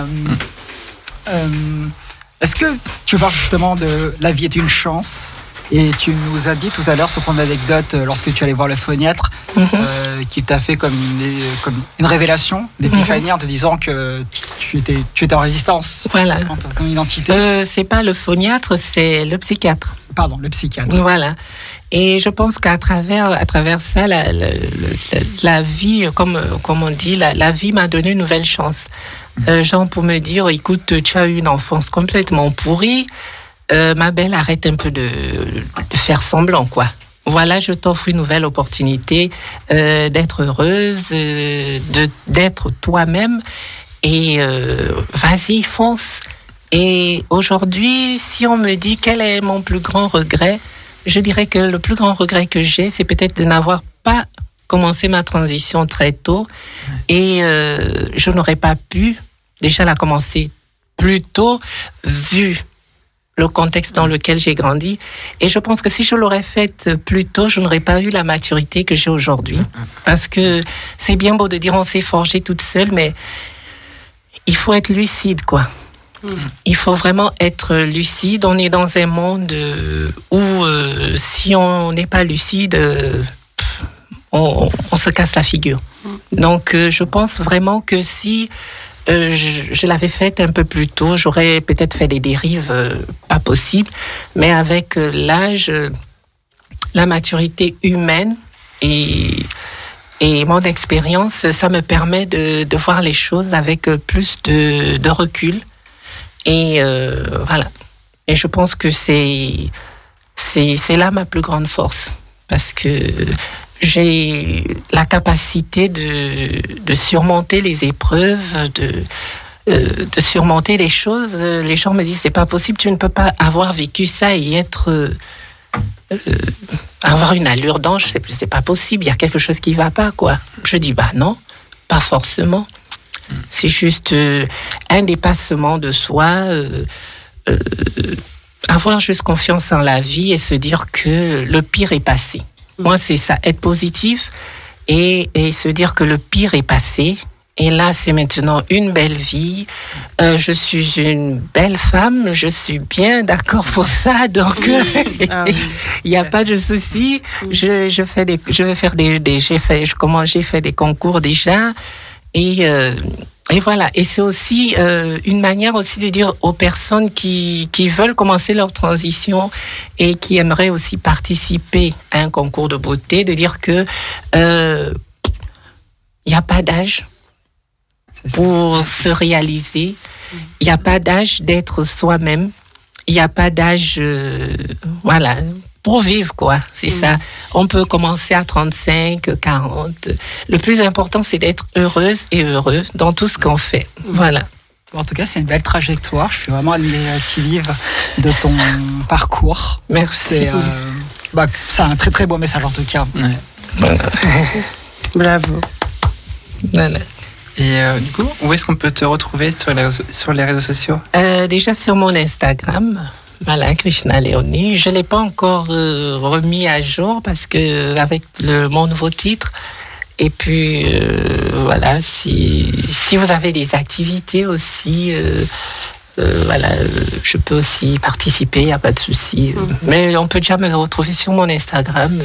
est-ce que tu parles justement de la vie est une chance? Et tu nous as dit tout à l'heure sur ton anecdote euh, lorsque tu allais voir le phoniatre mhm. euh, qui t'a fait comme une, comme une révélation d'épiphanie en te disant que tu étais, tu étais en résistance. Voilà. En ton identité. Euh, c'est pas le phoniatre, c'est le psychiatre. Pardon, le psychiatre. Voilà. Et je pense qu'à travers, à travers ça, la, la, la, vie, comme, comme on dit, la vie m'a donné une nouvelle chance. Euh, Jean, pour me dire, écoute, tu as eu une enfance complètement pourrie. Euh, ma belle, arrête un peu de, faire semblant, quoi. Voilà, je t'offre une nouvelle opportunité euh, d'être heureuse, de d'être toi-même, et vas-y, fonce. Et aujourd'hui, si on me dit quel est mon plus grand regret, je dirais que le plus grand regret que j'ai, c'est peut-être de n'avoir pas commencé ma transition très tôt, et je n'aurais pas pu déjà la commencer plus tôt, vu le contexte dans lequel j'ai grandi. Et je pense que si je l'aurais faite plus tôt, je n'aurais pas eu la maturité que j'ai aujourd'hui. Parce que c'est bien beau de dire on s'est forgé toute seule, mais il faut être lucide, quoi. Il faut vraiment être lucide. On est dans un monde euh, où euh, si on n'est pas lucide, euh, on, on, se casse la figure. Donc je pense vraiment que si euh, je, l'avais faite un peu plus tôt. J'aurais peut-être fait des dérives euh, pas possibles, mais avec euh, l'âge, la maturité humaine et, et mon expérience, ça me permet de, de, voir les choses avec plus de, de recul. Et voilà. Et je pense que c'est c'est là ma plus grande force parce que j'ai la capacité de, surmonter les épreuves, de, euh, de surmonter les choses. Les gens me disent c'est pas possible, tu ne peux pas avoir vécu ça et être euh, euh, avoir une allure d'ange, c'est c'est pas possible. Il y a quelque chose qui va pas quoi. Je dis bah non, pas forcément. C'est juste un dépassement de soi. avoir juste confiance en la vie et se dire que le pire est passé. Moi, c'est ça, être positif et, et, se dire que le pire est passé. Et là, c'est maintenant une belle vie. Euh, je suis une belle femme. Je suis bien d'accord pour ça. Donc, ah il n'y a pas de souci. Je, je fais des, je vais faire des, des j'ai fait, je commence, j'ai fait des concours déjà. Et, euh, et voilà, et c'est aussi euh, une manière aussi de dire aux personnes qui, qui veulent commencer leur transition et qui aimeraient aussi participer à un concours de beauté, de dire que euh, il n'y a pas d'âge pour se réaliser, il n'y a pas d'âge d'être soi-même, il n'y a pas d'âge, euh, voilà, pour vivre, quoi. C'est mm. ça. On peut commencer à 35, 40. Le plus important, c'est d'être heureuse et heureux dans tout ce qu'on fait. Mm. Voilà. En tout cas, c'est une belle trajectoire. Je suis vraiment admirative de ton parcours. Merci. Euh, bah, c'est un très très beau message en tout cas. Bravo. Voilà. Et euh, du coup, où est-ce qu'on peut te retrouver sur les, sur les réseaux sociaux? Euh, Déjà sur mon Instagram, voilà, Krishna Léonie. Je ne l'ai pas encore euh, remis à jour parce que avec le, mon nouveau titre. Et puis, euh, voilà, si, si vous avez des activités aussi, euh, voilà, je peux aussi participer, il n'y a pas de souci. Mhm. Mais on peut déjà me retrouver sur mon Instagram.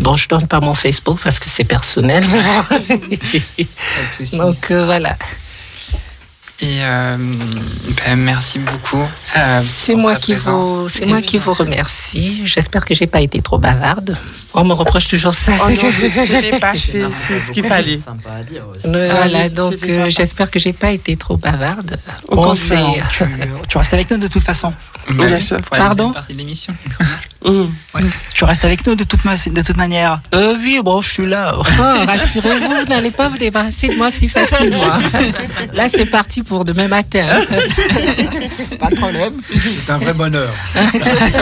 bon, je ne donne pas mon Facebook parce que c'est personnel. Donc, voilà. Et euh, ben, merci beaucoup. Euh, c'est moi qui vous, c'est moi qui vous remercie. J'espère que j'ai pas été trop bavarde. On me reproche toujours ça. Oh c'est pas fait, c'est ce qu'il fallait. Voilà, ah, donc euh, j'espère que j'ai pas été trop bavarde. On sait. Tu, tu, restes avec nous de toute façon. Pardon. Tu restes avec nous de toute, de toute manière. Euh, oui, bon, je suis là. Oh, rassurez-vous, vous n'allez pas vous débarrasser de moi si facilement. Là, c'est parti pour demain matin. pas de problème. C'est un vrai bonheur.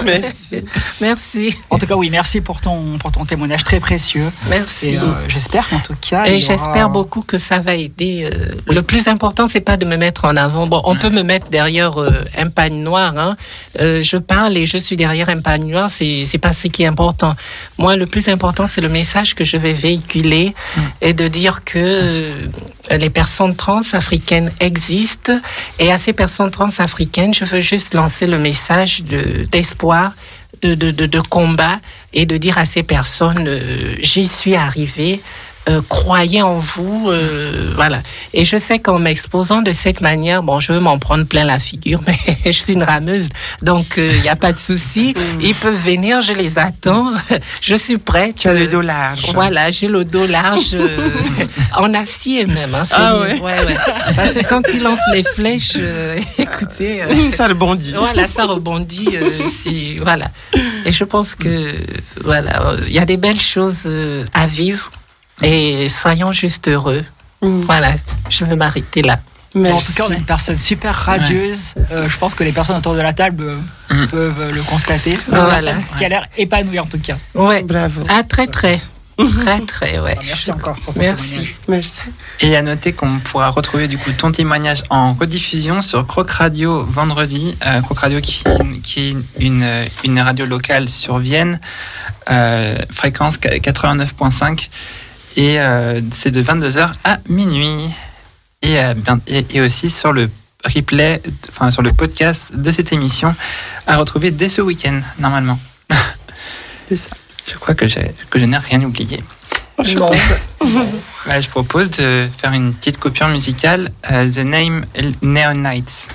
merci. merci. En tout cas, oui, merci pour ton, pour ton témoignage très précieux. Merci. Euh, j'espère qu'en tout cas. Et j'espère beaucoup que ça va aider. Euh, le plus important, c'est pas de me mettre en avant. Bon, on peut me mettre derrière euh, un pagne noir. Hein. je parle et je suis derrière un pagne noir c'est pas ce qui est important. Moi, le plus important, c'est le message que je vais véhiculer mm. et de dire que euh, les personnes trans africaines existent. Et à ces personnes trans africaines, je veux juste lancer le message d'espoir. De, de, de, combat et de dire à ces personnes, euh, j'y suis arrivé, euh, croyez en vous, euh, voilà. Et je sais qu'en m'exposant de cette manière, bon, je veux m'en prendre plein la figure, mais je suis une rameuse, donc il euh, n'y a pas de souci. Mm. Ils peuvent venir, je les attends, je suis prête. Tu as le dos large. Voilà, j'ai le dos large, en acier même. Hein, ah ouais. ouais. ouais, Parce que quand ils lancent les flèches, écoutez, ça rebondit. Voilà, ça rebondit. voilà. Et je pense que voilà, il y a des belles choses à vivre. Et soyons juste heureux. Mm. Voilà, je veux m'arrêter là. En tout cas, on a une personne super radieuse. Euh, je pense que les personnes autour de la table euh, mm. peuvent le constater. Voilà. Qui a l'air épanouie en tout cas. Ouais. Bravo. Ah, très, très. Très, très, ouais. Ah, merci encore pour ton Merci. Merci. Et à noter qu'on pourra retrouver du coup ton témoignage en rediffusion sur Croc Radio vendredi. Euh, Croc Radio qui, qui est une, une radio locale sur Vienne, euh, fréquence 89.5. Et euh, c'est de 22h à minuit. Euh, et, et, aussi sur le replay, enfin sur le podcast de cette émission, à retrouver dès ce week-end, normalement. C'est ça. Je crois que, que je n'ai rien oublié. Je, bah, je propose de faire une petite coupure musicale. Euh, The Name Neon Nights.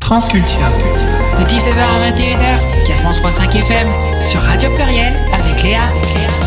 Transculture. De 19h à 21h, 4.5 FM, sur Radio Pluriel, avec Léa. Juno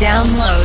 download.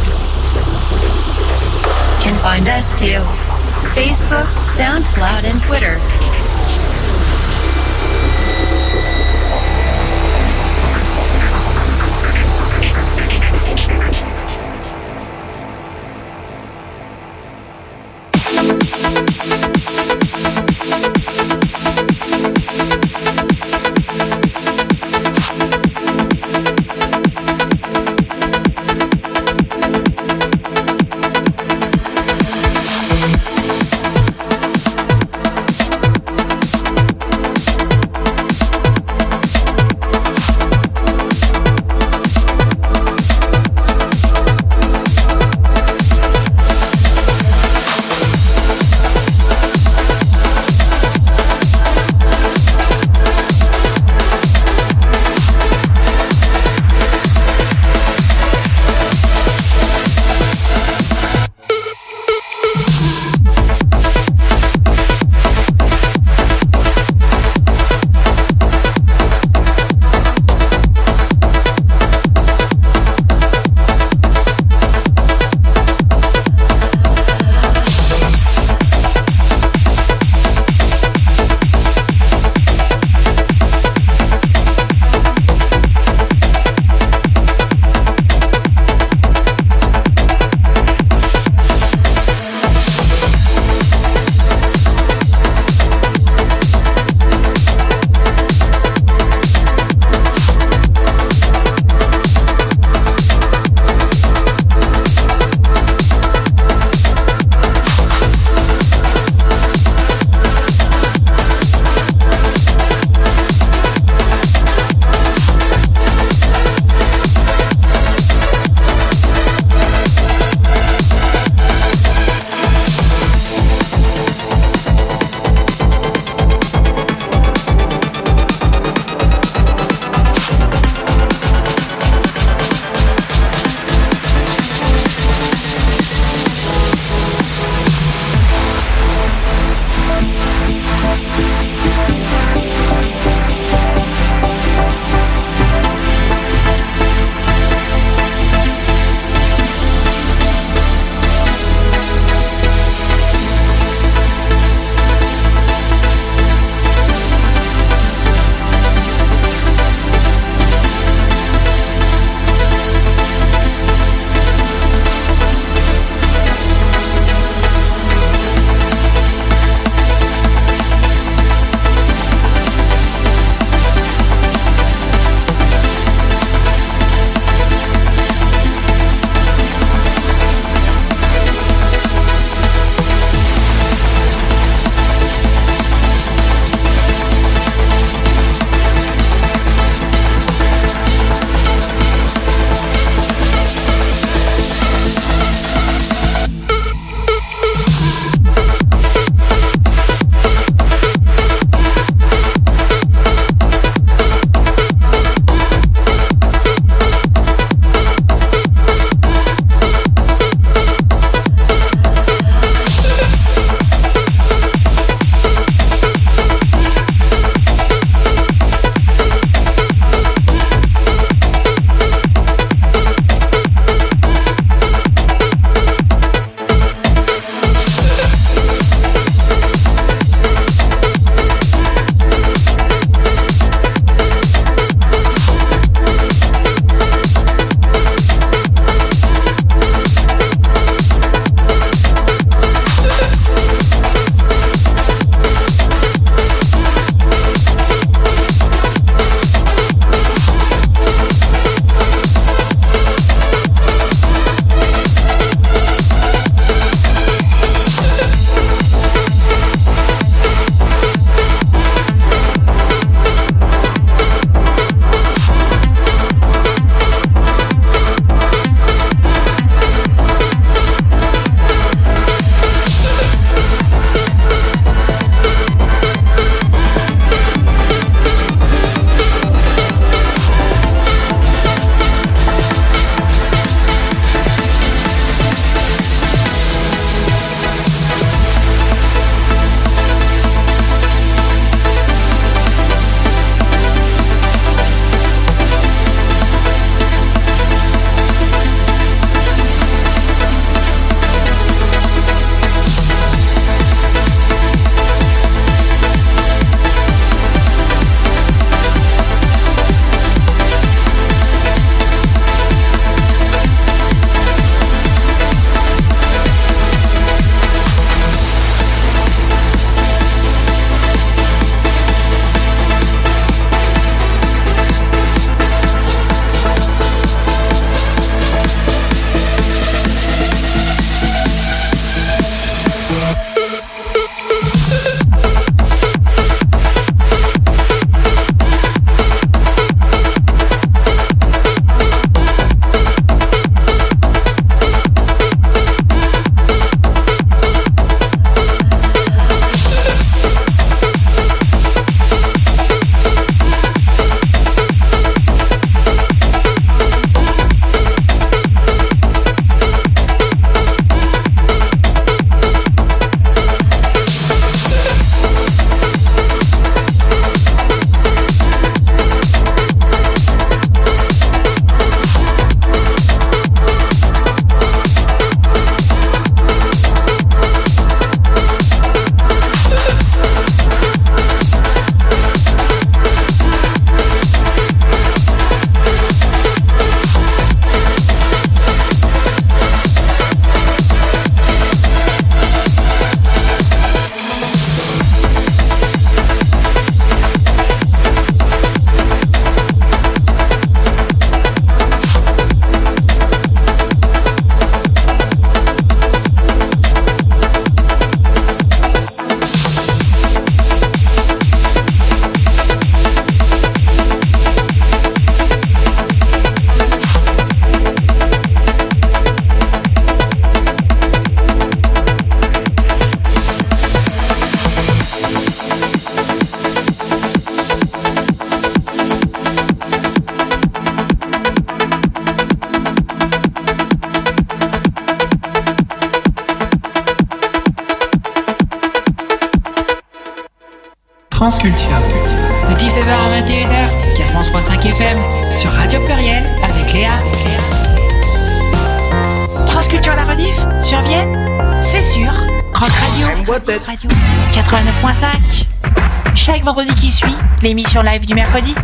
L'émission live du mercredi.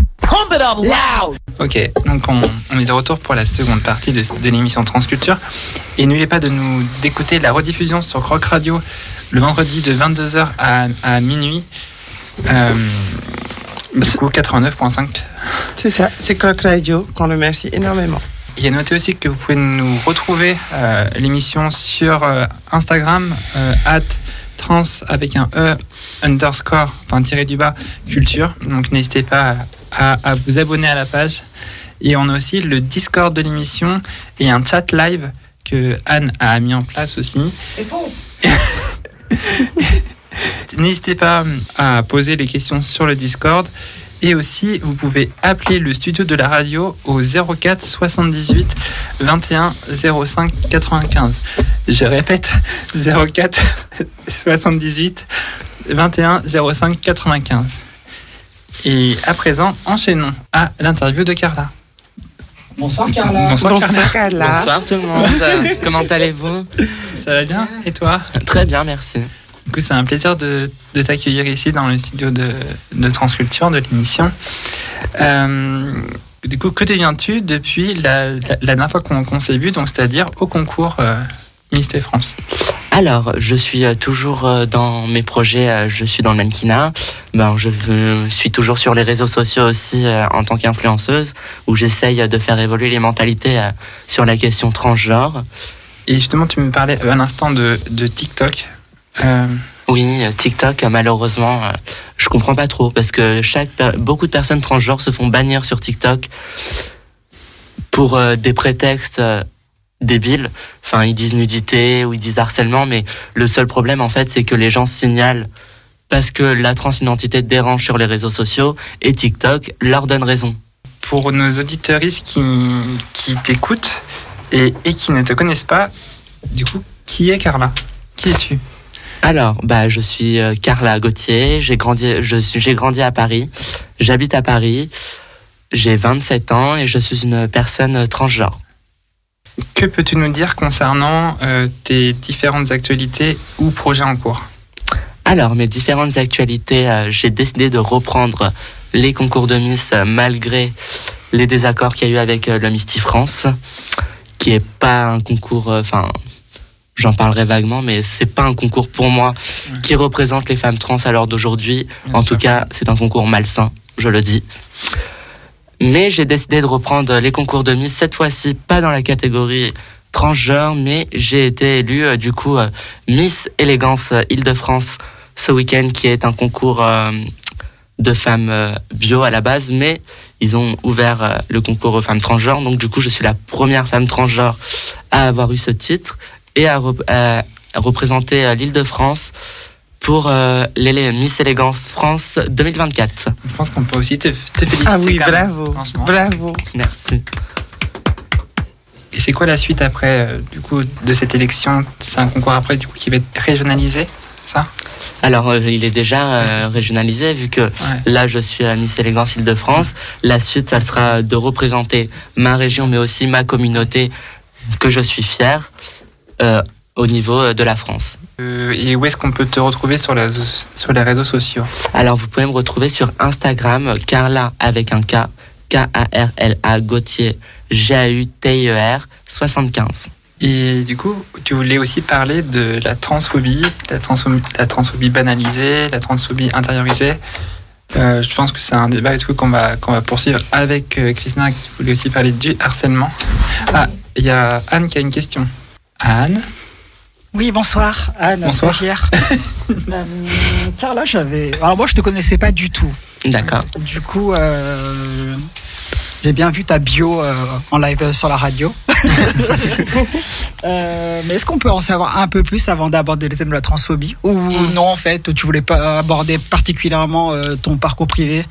Ok, donc on, on est de retour pour la seconde partie de, de l'émission Transculture. Et n'oubliez pas de nous d'écouter la rediffusion sur Rock Radio le vendredi de 22h à, à minuit. Euh, coup, 89.5. C'est ça, c'est Coq Radio qu'on remercie énormément. Il y a noté aussi que vous pouvez nous retrouver euh, l'émission sur euh, Instagram, euh, at trans avec un E underscore, enfin tiré du bas, culture. Donc n'hésitez pas à, à vous abonner à la page. Et on a aussi le Discord de l'émission et un chat live que Anne a mis en place aussi. C'est faux. N'hésitez pas à poser les questions sur le Discord. Et aussi, vous pouvez appeler le studio de la radio au 04 78 21 05 95. Je répète, 04 78 21 05 95. Et à présent, enchaînons à l'interview de Carla. Bonsoir Carla. Bonsoir, Carla. Bonsoir Carla. Bonsoir tout le monde. Comment allez-vous? Ça va bien? Et toi? Très bien, merci. Du coup, c'est un plaisir de, de t'accueillir ici dans le studio de, de Transculture, de l'émission. Euh, du coup, que deviens-tu depuis la, la, la dernière fois qu'on qu'on s'est vu, donc c'est-à-dire au concours euh, Miss France? Alors, je suis euh, toujours euh, dans mes projets, je suis dans le mannequinat. Ben, je euh, suis toujours sur les réseaux sociaux aussi euh, en tant qu'influenceuse, où j'essaye de faire évoluer les mentalités euh, sur la question transgenre. Et justement, tu me parlais à l'instant de, de TikTok. Euh, Oui, euh, TikTok, euh, malheureusement, euh, je comprends pas trop parce que chaque beaucoup de personnes transgenres se font bannir sur TikTok pour euh, des prétextes euh, débiles. Enfin, ils disent nudité ou ils disent harcèlement, mais le seul problème en fait, c'est que les gens signalent parce que la transidentité dérange sur les réseaux sociaux et TikTok leur donne raison. pour nos auditeuristes qui, qui t'écoutent et, et qui ne te connaissent pas, du coup, qui est Carla? Qui es-tu? Alors, bah, je suis euh, Carla Gauthier. J'ai grandi, j'ai grandi à Paris. J'habite à Paris. J'ai 27 ans et je suis une personne transgenre. Que peux-tu nous dire concernant euh, tes différentes actualités ou projets en cours? Alors, mes différentes actualités, euh, j'ai décidé de reprendre les concours de Miss euh, malgré les désaccords qu'il y a eu avec euh, le Misty France, qui est pas un concours, euh, enfin, j'en parlerai vaguement, mais c'est pas un concours pour moi qui représente les femmes trans à l'heure d'aujourd'hui. En sûr. tout cas, c'est un concours malsain, je le dis. Mais j'ai décidé de reprendre les concours de Miss, cette fois-ci pas dans la catégorie transgenre, mais j'ai été élue euh, du coup euh, Miss Élégance euh, Île-de-France ce week-end, qui est un concours euh, de femmes euh, bio à la base, mais ils ont ouvert euh, le concours aux femmes transgenres, donc du coup je suis la première femme transgenre à avoir eu ce titre et à, rep- à- à représenter euh, l'Île-de-France pour euh, l'élé- Miss Élégance France 2024. Je pense qu'on peut aussi te, te féliciter. Ah oui, bravo. franchement. Bravo. Merci. Et c'est quoi la suite après, euh, du coup, de cette élection? C'est un concours après, du coup, qui va être régionalisé ça? Alors, euh, il est déjà euh, régionalisé vu que Ouais. là, je suis à Miss Élégance Île-de-France. La suite, ça sera de représenter ma région, mais aussi ma communauté que je suis fier au niveau de la France. Et où est-ce qu'on peut te retrouver sur, la, sur les réseaux sociaux? Alors, vous pouvez me retrouver sur Instagram, Carla avec un K, K-A-R-L-A, Gauthier, G-A-U-T-I-E-R, 75. Et du coup, tu voulais aussi parler de la transphobie, la transphobie, la transphobie banalisée, la transphobie intériorisée. Euh, je pense que c'est un débat et tout qu'on va, qu'on va poursuivre avec euh, Christina qui voulait aussi parler du harcèlement. Ah, il y a Anne qui a une question. Anne? Oui, bonsoir, Anne, Bonsoir. stagiaire. Euh, Carla, j'avais. Alors, moi, je te connaissais pas du tout. D'accord. Du coup, euh, j'ai bien vu ta bio euh, en live sur la radio. Euh, mais est-ce qu'on peut en savoir un peu plus avant d'aborder le thème de la transphobie? Ou non, en fait, tu voulais pas aborder particulièrement euh, ton parcours privé?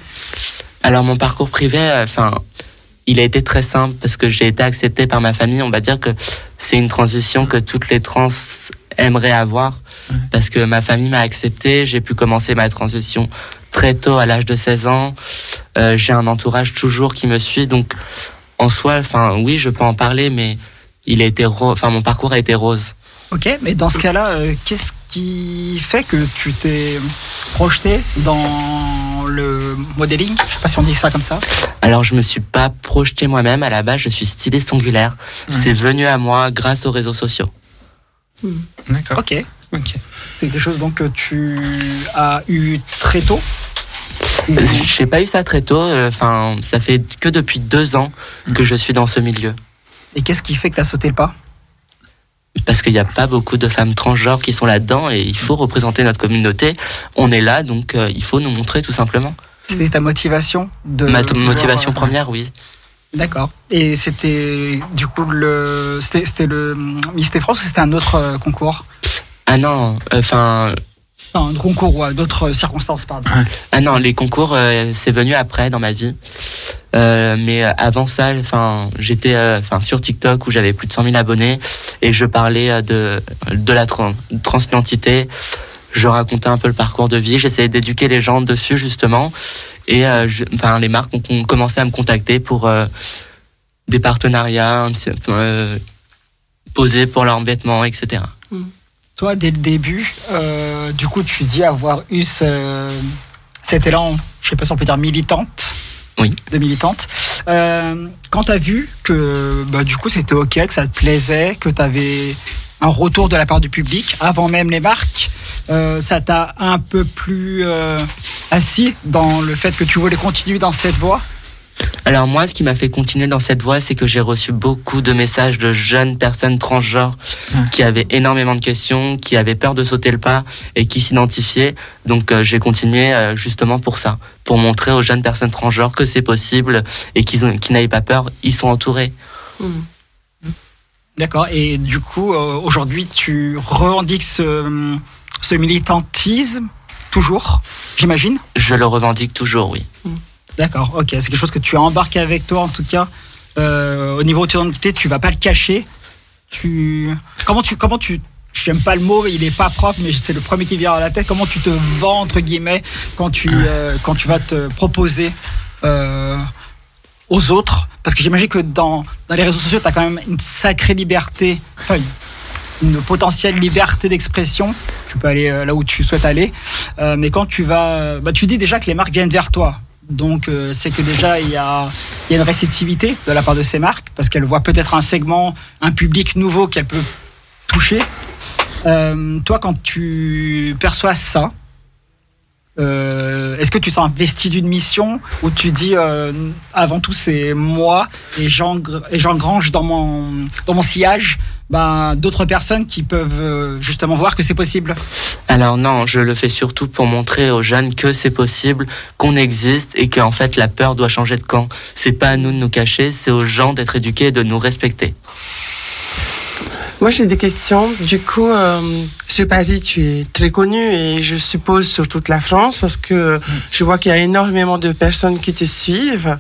Alors mon parcours privé, enfin, il a été très simple parce que j'ai été accepté par ma famille. On va dire que c'est une transition que toutes les trans aimeraient avoir parce que ma famille m'a accepté. J'ai pu commencer ma transition très tôt, à l'âge de 16 ans. J'ai un entourage toujours qui me suit, donc en soi, enfin oui, je peux en parler, mais il a été, enfin mon parcours a été rose. Ok, mais dans ce cas-là, qu'est-ce qui fait que tu t'es projeté dans le modeling? Je sais pas si on dit ça comme ça. Alors, je me suis pas projeté moi-même. À la base, je suis styliste angulaire. C'est venu à moi grâce aux réseaux sociaux. Hmm. D'accord. Ok. Ok. C'est quelque chose donc que tu as eu très tôt J'ai pas eu ça très tôt. Euh, enfin, ça fait que depuis deux ans que je suis dans ce milieu. Et qu'est-ce qui fait que tu as sauté le pas? Parce qu'il n'y a pas beaucoup de femmes transgenres qui sont là-dedans et il faut représenter notre communauté. On est là, donc euh, il faut nous montrer tout simplement. C'était ta motivation de Ma motivation première, oui. D'accord. Et c'était du coup le c'était le Miss France ou c'était un autre euh, concours? Ah non, enfin un concours ou d'autres circonstances, pardon. Ah non, les concours, euh, c'est venu après dans ma vie. Euh, mais avant ça, enfin, j'étais euh, enfin sur TikTok où j'avais plus de 100 000 abonnés et je parlais de de la transidentité. Je racontais un peu le parcours de vie. J'essayais d'éduquer les gens dessus justement. Et enfin, les marques ont, commencé à me contacter pour des partenariats, posés pour leur vêtements, etc. Toi, dès le début, euh, du coup, tu dis avoir eu ce, cet élan, je sais pas si on peut dire militante. Oui. De militante. Euh, quand tu as vu que bah, du coup c'était ok, que ça te plaisait, que tu avais un retour de la part du public, avant même les marques, euh, ça t'a un peu plus assis dans le fait que tu voulais continuer dans cette voie? Alors moi, ce qui m'a fait continuer dans cette voie, c'est que j'ai reçu beaucoup de messages de jeunes personnes transgenres qui avaient énormément de questions, qui avaient peur de sauter le pas et qui s'identifiaient. Donc euh, j'ai continué euh, justement pour ça, pour montrer aux jeunes personnes transgenres que c'est possible et qu'ils n'aient pas peur, ils sont entourés. Hmm. D'accord. Et du coup, euh, aujourd'hui, tu revendiques ce, ce militantisme toujours, j'imagine? Je le revendique toujours, oui. Hmm. D'accord, ok. C'est quelque chose que tu as embarqué avec toi en tout cas. Euh, au niveau de ton identité, tu vas pas le cacher. Tu comment tu comment tu j'aime pas le mot, il est pas propre, mais c'est le premier qui vient à la tête. Comment tu te vends entre guillemets quand tu euh, quand tu vas te proposer euh, aux autres? Parce que j'imagine que dans dans les réseaux sociaux, tu as quand même une sacrée liberté, une potentielle liberté d'expression. Tu peux aller là où tu souhaites aller, mais quand tu vas, bah, tu dis déjà que les marques viennent vers toi. Donc euh, c'est que déjà il y, a, une réceptivité de la part de ces marques parce qu'elles voient peut-être un segment, un public nouveau qu'elles peuvent toucher. Euh, toi, quand tu perçois ça, euh, est-ce que tu sens investi d'une mission ou tu dis avant tout c'est moi et j'engrange dans mon, dans mon sillage ben, d'autres personnes qui peuvent euh, justement voir que c'est possible? Alors non, je le fais surtout pour montrer aux jeunes que c'est possible, qu'on existe et qu'en fait la peur doit changer de camp. C'est pas à nous de nous cacher, c'est aux gens d'être éduqués et de nous respecter. Moi, j'ai des questions. Du coup, euh, sur Paris, tu es très connu et je suppose sur toute la France parce que je vois qu'il y a énormément de personnes qui te suivent.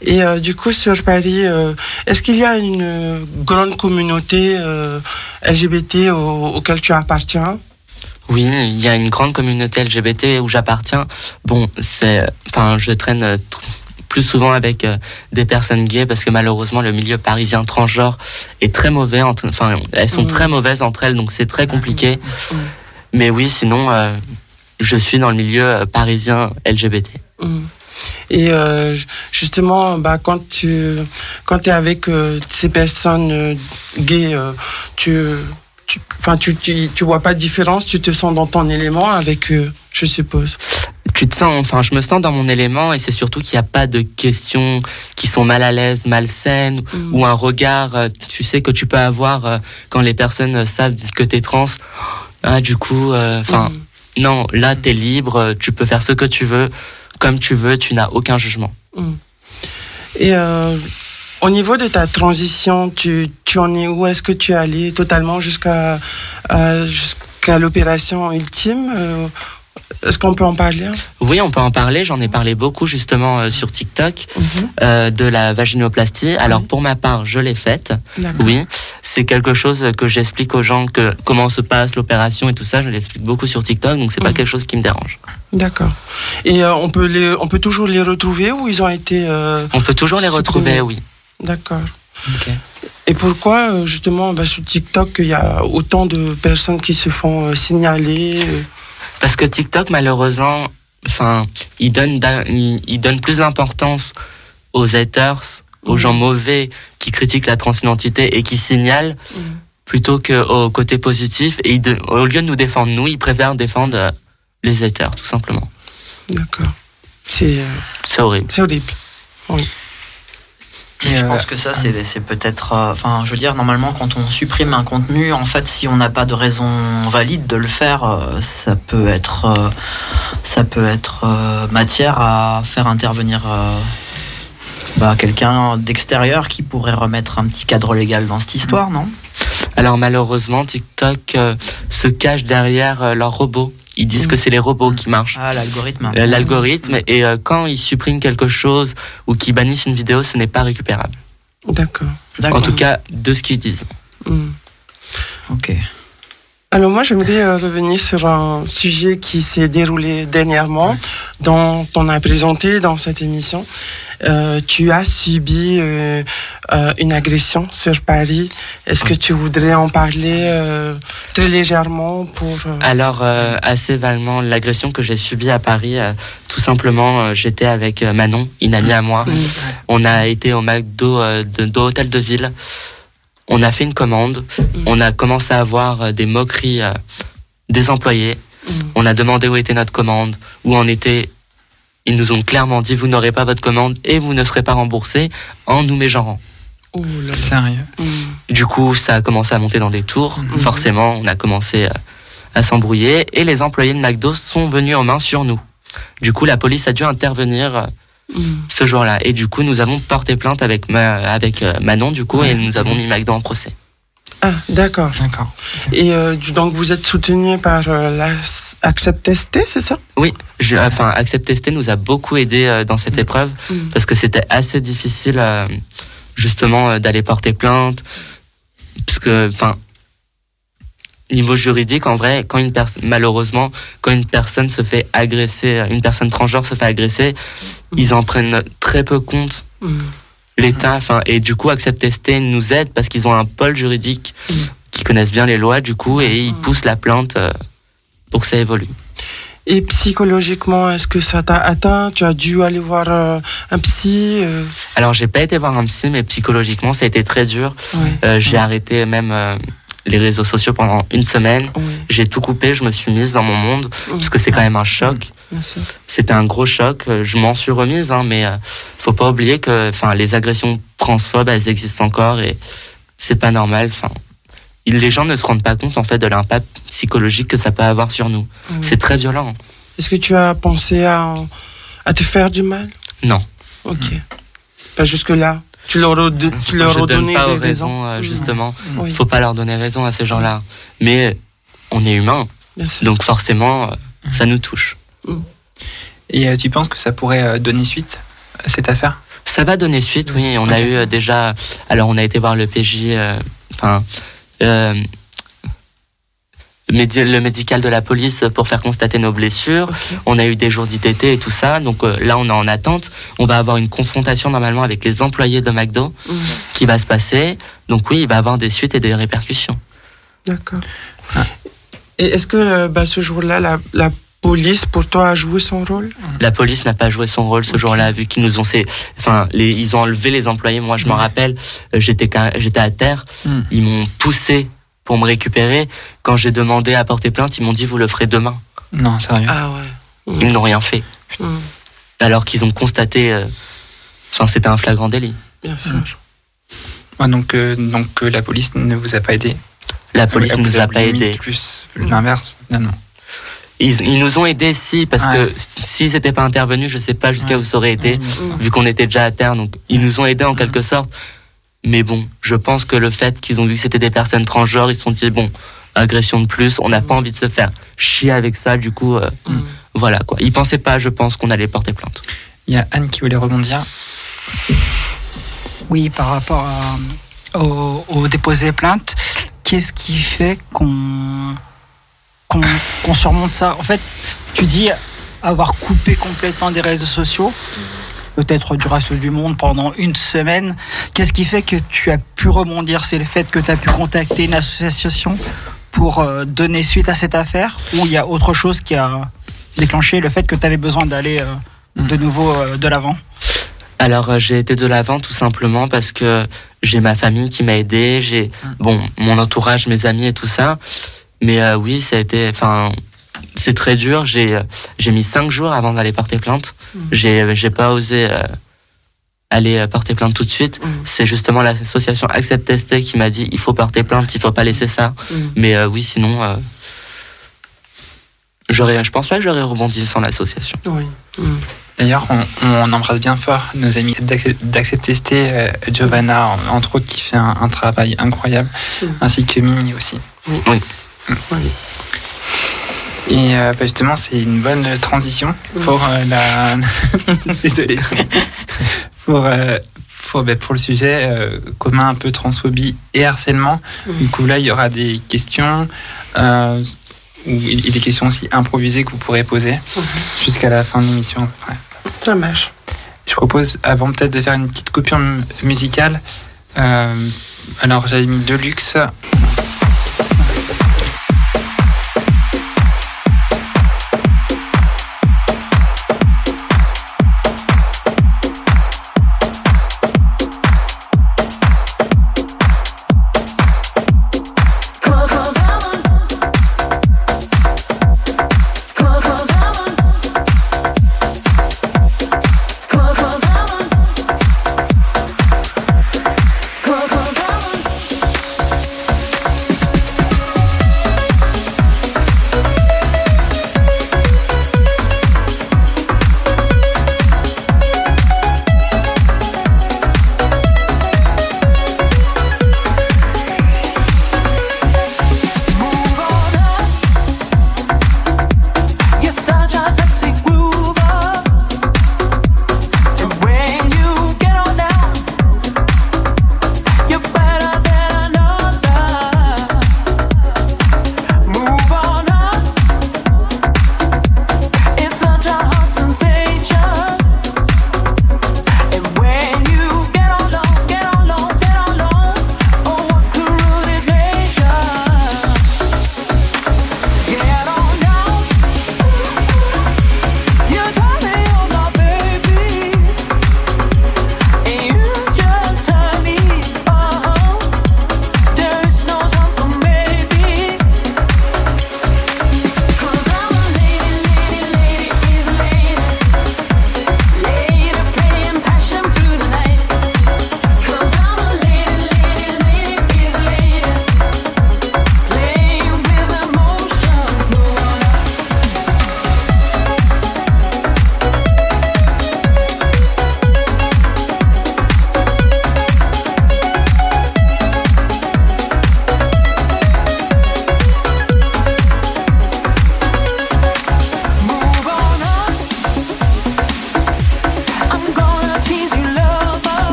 Et euh, du coup, sur Paris, euh, est-ce qu'il y a une grande communauté euh, LGBT au, auquel tu appartiens? Oui, il y a une grande communauté LGBT où j'appartiens. Bon, c'est, enfin, je traîne plus souvent avec euh, des personnes gays parce que malheureusement le milieu parisien transgenre est très mauvais. Enfin, elles sont mm. très mauvaises entre elles, donc c'est très compliqué. Mm. Mais oui, sinon, euh, je suis dans le milieu euh, parisien LGBT. Mm. Et justement, bah, quand tu quand es avec ces personnes gays, tu tu, tu, tu, tu, vois pas de différence, tu te sens dans ton élément avec eux, je suppose tu te sens, enfin, je me sens dans mon élément et c'est surtout qu'il n'y a pas de questions qui sont mal à l'aise, malsaines mm. ou un regard, euh, tu sais, que tu peux avoir euh, quand les personnes savent que tu es trans. Ah, du coup, euh, enfin, mm. non, là, tu es libre, tu peux faire ce que tu veux, comme tu veux, tu n'as aucun jugement. Mm. Et au niveau de ta transition, tu, tu en es où? Est-ce que tu es allé totalement jusqu'à jusqu'à l'opération ultime est-ce qu'on peut en parler Oui, on peut en parler. J'en ai parlé beaucoup justement euh, sur TikTok mhm. euh, de la vaginoplastie. Alors pour ma part, je l'ai faite. Oui, c'est quelque chose que j'explique aux gens que comment se passe l'opération et tout ça. Je l'explique beaucoup sur TikTok, donc c'est pas mhm. quelque chose qui me dérange. D'accord. Et euh, on peut les, on peut toujours les retrouver ou ils ont été. On peut toujours les retrouver, oui. D'accord. Et pourquoi justement bah, sur TikTok il y a autant de personnes qui se font signaler Parce que TikTok malheureusement, enfin, il donne, il donne plus d'importance aux haters, aux gens mauvais qui critiquent la transidentité et qui signalent, plutôt qu'au côté positif. Et au lieu de nous défendre, nous, ils préfèrent défendre euh, les haters, tout simplement. D'accord. C'est euh, horrible. C'est horrible. Oui. Et je pense que ça, c'est peut-être. Euh, enfin, je veux dire, normalement, quand on supprime un contenu, en fait, si on n'a pas de raison valide de le faire, ça peut être, ça peut être matière à faire intervenir bah, quelqu'un d'extérieur qui pourrait remettre un petit cadre légal dans cette histoire, non? Alors malheureusement, TikTok euh, se cache derrière euh, leurs robots. Ils disent que c'est les robots qui marchent. Ah, l'algorithme. Euh, l'algorithme. Et quand ils suppriment quelque chose ou qu'ils bannissent une vidéo, ce n'est pas récupérable. D'accord. En tout cas, de ce qu'ils disent. Hmm. Ok. Alors moi, j'aimerais revenir sur un sujet qui s'est déroulé dernièrement, dont on a présenté dans cette émission. Euh, tu as subi euh, euh, une agression sur Paris. Est-ce que tu voudrais en parler très légèrement pour Alors assez vaguement, l'agression que j'ai subie à Paris, tout simplement, j'étais avec Manon, une amie à moi. On a été au McDo de, de Hôtel de Ville. On a fait une commande. On a commencé à avoir des moqueries des employés. On a demandé où était notre commande, où en était ils nous ont clairement dit vous n'aurez pas votre commande et vous ne serez pas remboursé en nous mégenrant. Oh là Sérieux mm. Du coup, ça a commencé à monter dans des tours. Mm-hmm. Forcément, on a commencé à, s'embrouiller et les employés de McDo sont venus en main sur nous. Du coup, la police a dû intervenir mm. ce jour-là. Et du coup, nous avons porté plainte avec, avec euh, Manon, du coup, et nous avons mis McDo en procès. Ah, d'accord. D'accord. Et euh, donc, vous êtes soutenu par euh, la Accept Tester, c'est ça? Oui, je, enfin Accept Tester nous a beaucoup aidé euh, dans cette mm. épreuve mm. parce que c'était assez difficile euh, justement euh, d'aller porter plainte parce que enfin niveau juridique en vrai quand une personne malheureusement quand une personne se fait agresser une personne transgenre se fait agresser mm. ils en prennent très peu compte l'État enfin et du coup Accept Tester nous aide parce qu'ils ont un pôle juridique qui connaissent bien les lois du coup et ils poussent la plainte pour que ça évolue. Et psychologiquement, est-ce que ça t'a atteint? Tu as dû aller voir euh, un psy euh? Alors, j'ai pas été voir un psy, mais psychologiquement, ça a été très dur. Euh, j'ai arrêté même les réseaux sociaux pendant une semaine. J'ai tout coupé, je me suis mise dans mon monde, parce que c'est quand même un choc. C'était un gros choc. Je m'en suis remise, hein, mais faut pas oublier que, les agressions transphobes, elles existent encore et c'est pas normal. Enfin, les gens ne se rendent pas compte en fait de l'impact psychologique que ça peut avoir sur nous. C'est très violent. Est-ce que tu as pensé à, à te faire du mal? Non. Ok. Pas jusque là. Tu leur, tu leur Je pas raisons, euh, justement. Il faut pas leur donner raison à ces gens-là. Mais on est humain, donc forcément, euh, ça nous touche. Mm. Et euh, tu penses que ça pourrait donner suite à cette affaire? Ça va donner suite, oui. On a eu déjà. Alors, on a été voir le PJ. Enfin euh, le médical de la police pour faire constater nos blessures. On a eu des jours d'ITT et tout ça. Donc euh, là, on est en attente. On va avoir une confrontation normalement avec les employés de McDo qui va se passer. Donc oui, il va avoir des suites et des répercussions. D'accord. Et est-ce que euh, bah, ce jour-là, la, la, police, pour toi, a joué son rôle? La police n'a pas joué son rôle ce jour-là, vu qu'ils nous ont, enfin, les, ils ont enlevé les employés. Moi, je m'en rappelle, euh, j'étais, j'étais à terre. Hmm. Ils m'ont poussé pour me récupérer. Quand j'ai demandé à porter plainte, ils m'ont dit vous le ferez demain. Non, sérieux. Ah ouais. Ils n'ont rien fait. Hmm. Alors qu'ils ont constaté, euh, enfin, c'était un flagrant délit. Bien sûr. Hmm. donc, euh, donc la police ne vous a pas aidé? La police ne nous a pas aidé. Plus l'inverse, finalement. Ils, nous ont aidés, si, parce que s'ils n'étaient pas intervenus, je sais pas jusqu'à où ça aurait été, vu qu'on était déjà à terre. Donc, ils nous ont aidés en quelque sorte. Mais bon, je pense que le fait qu'ils ont vu que c'était des personnes transgenres, ils se sont dit, bon, agression de plus, on n'a pas envie de se faire chier avec ça, du coup, euh, voilà quoi. Ils pensaient pas, je pense, qu'on allait porter plainte. Il y a Anne qui voulait rebondir. Oui, par rapport au, déposer plainte. Qu'est-ce qui fait qu'on qu'on surmonte ça. En fait, tu dis avoir coupé complètement des réseaux sociaux, peut-être du reste du monde pendant une semaine. Qu'est-ce qui fait que tu as pu rebondir? C'est le fait que tu as pu contacter une association pour euh, donner suite à cette affaire? Ou il y a autre chose qui a déclenché le fait que tu avais besoin d'aller euh, de nouveau euh, de l'avant? Alors j'ai été de l'avant tout simplement parce que j'ai ma famille qui m'a aidé, j'ai bon mon entourage, mes amis et tout ça. Mais oui, ça a été, enfin, c'est très dur. J'ai j'ai mis cinq jours avant d'aller porter plainte. Mmh. J'ai j'ai pas osé aller porter plainte tout de suite. Mmh. C'est justement l'association Accept Tester qui m'a dit il faut porter plainte, il faut pas laisser ça. Mmh. Mais euh, oui, sinon, euh, j'aurais, je pense pas que j'aurais rebondi sans l'association. Oui. Mmh. D'ailleurs, on, embrasse bien fort nos amis d'Accept Tester, euh, Giovanna, entre autres, qui fait un, travail incroyable, ainsi que Mimi aussi. Oui. Et bah, justement, c'est une bonne transition pour la. Désolé. pour, euh, ben, pour, le sujet euh, commun un peu transphobie et harcèlement. Du coup, là, il y aura des questions. Euh, et des questions aussi improvisées que vous pourrez poser jusqu'à la fin de l'émission près. Ça marche. Je propose, avant peut-être de faire une petite coupure musicale, alors j'avais mis Deluxe.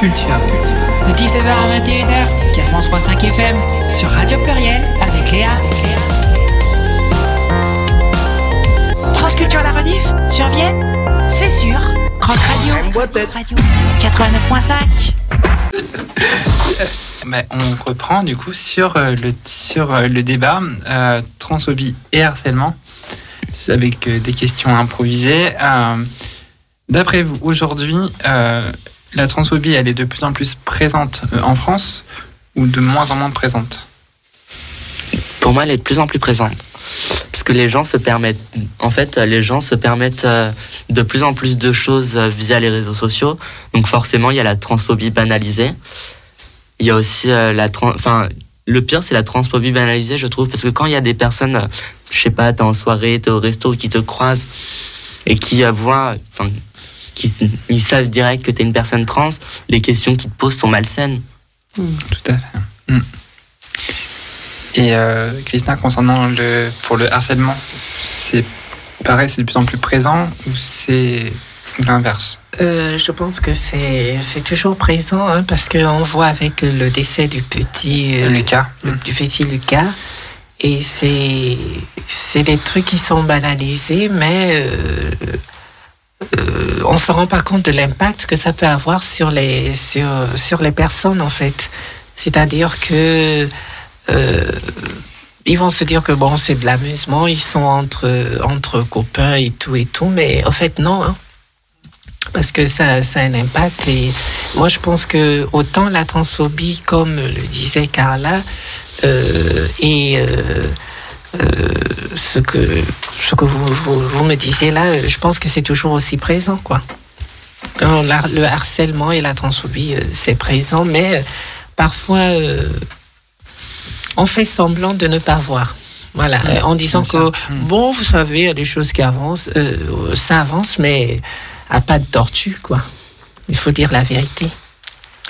Transculture. De 19h à 21h, 4.5 FM, sur Radio Pluriel, avec Léa. Transculture la rediff, sur Vienne, c'est sûr. Rock Radio, Radio 89.5. Ben, on reprend du coup sur euh, le, sur euh, le débat euh, transphobie et harcèlement avec euh, des questions improvisées. D'après vous, aujourd'hui, la transphobie, elle est de plus en plus présente euh, en France ou de moins en moins présente Pour moi, elle est de plus en plus présente. Parce que les gens se permettent, en fait, les gens se permettent euh, de plus en plus de choses euh, via les réseaux sociaux. Donc forcément, il y a la transphobie banalisée. Il y a aussi la enfin, le pire, c'est la transphobie banalisée, je trouve, parce que quand il y a des personnes, je sais pas, t'es en soirée, t'es au resto, qui te croisent et qui voient, qui ils savent direct que t'es une personne trans, les questions qu'ils te posent sont malsaines. Tout à fait. Mm. Et euh, Christin, concernant le pour le harcèlement, c'est pareil, c'est de plus en plus présent ou c'est l'inverse? Euh, je pense que c'est c'est toujours présent hein, parce qu'on voit avec le décès du petit euh, Lucas. le- du petit Lucas et c'est c'est des trucs qui sont banalisés mais euh, euh, on se rend pas compte de l'impact que ça peut avoir sur les sur sur les personnes en fait c'est-à-dire que euh, ils vont se dire que bon c'est de l'amusement ils sont entre entre copains et tout et tout mais en fait non hein parce que ça, ça a un impact. Et moi, je pense que autant la transphobie, comme le disait Carla, euh, et euh, euh, ce que, ce que vous, vous, vous me disiez là, je pense que c'est toujours aussi présent, quoi. Alors, la- le harcèlement et la transphobie, euh, c'est présent, mais euh, parfois, euh, on fait semblant de ne pas voir. Voilà, Ouais, en disant que, ça. Mm. bon, vous savez, il y a des choses qui avancent, euh, ça avance, mais à pas de tortue, quoi. Il faut dire la vérité,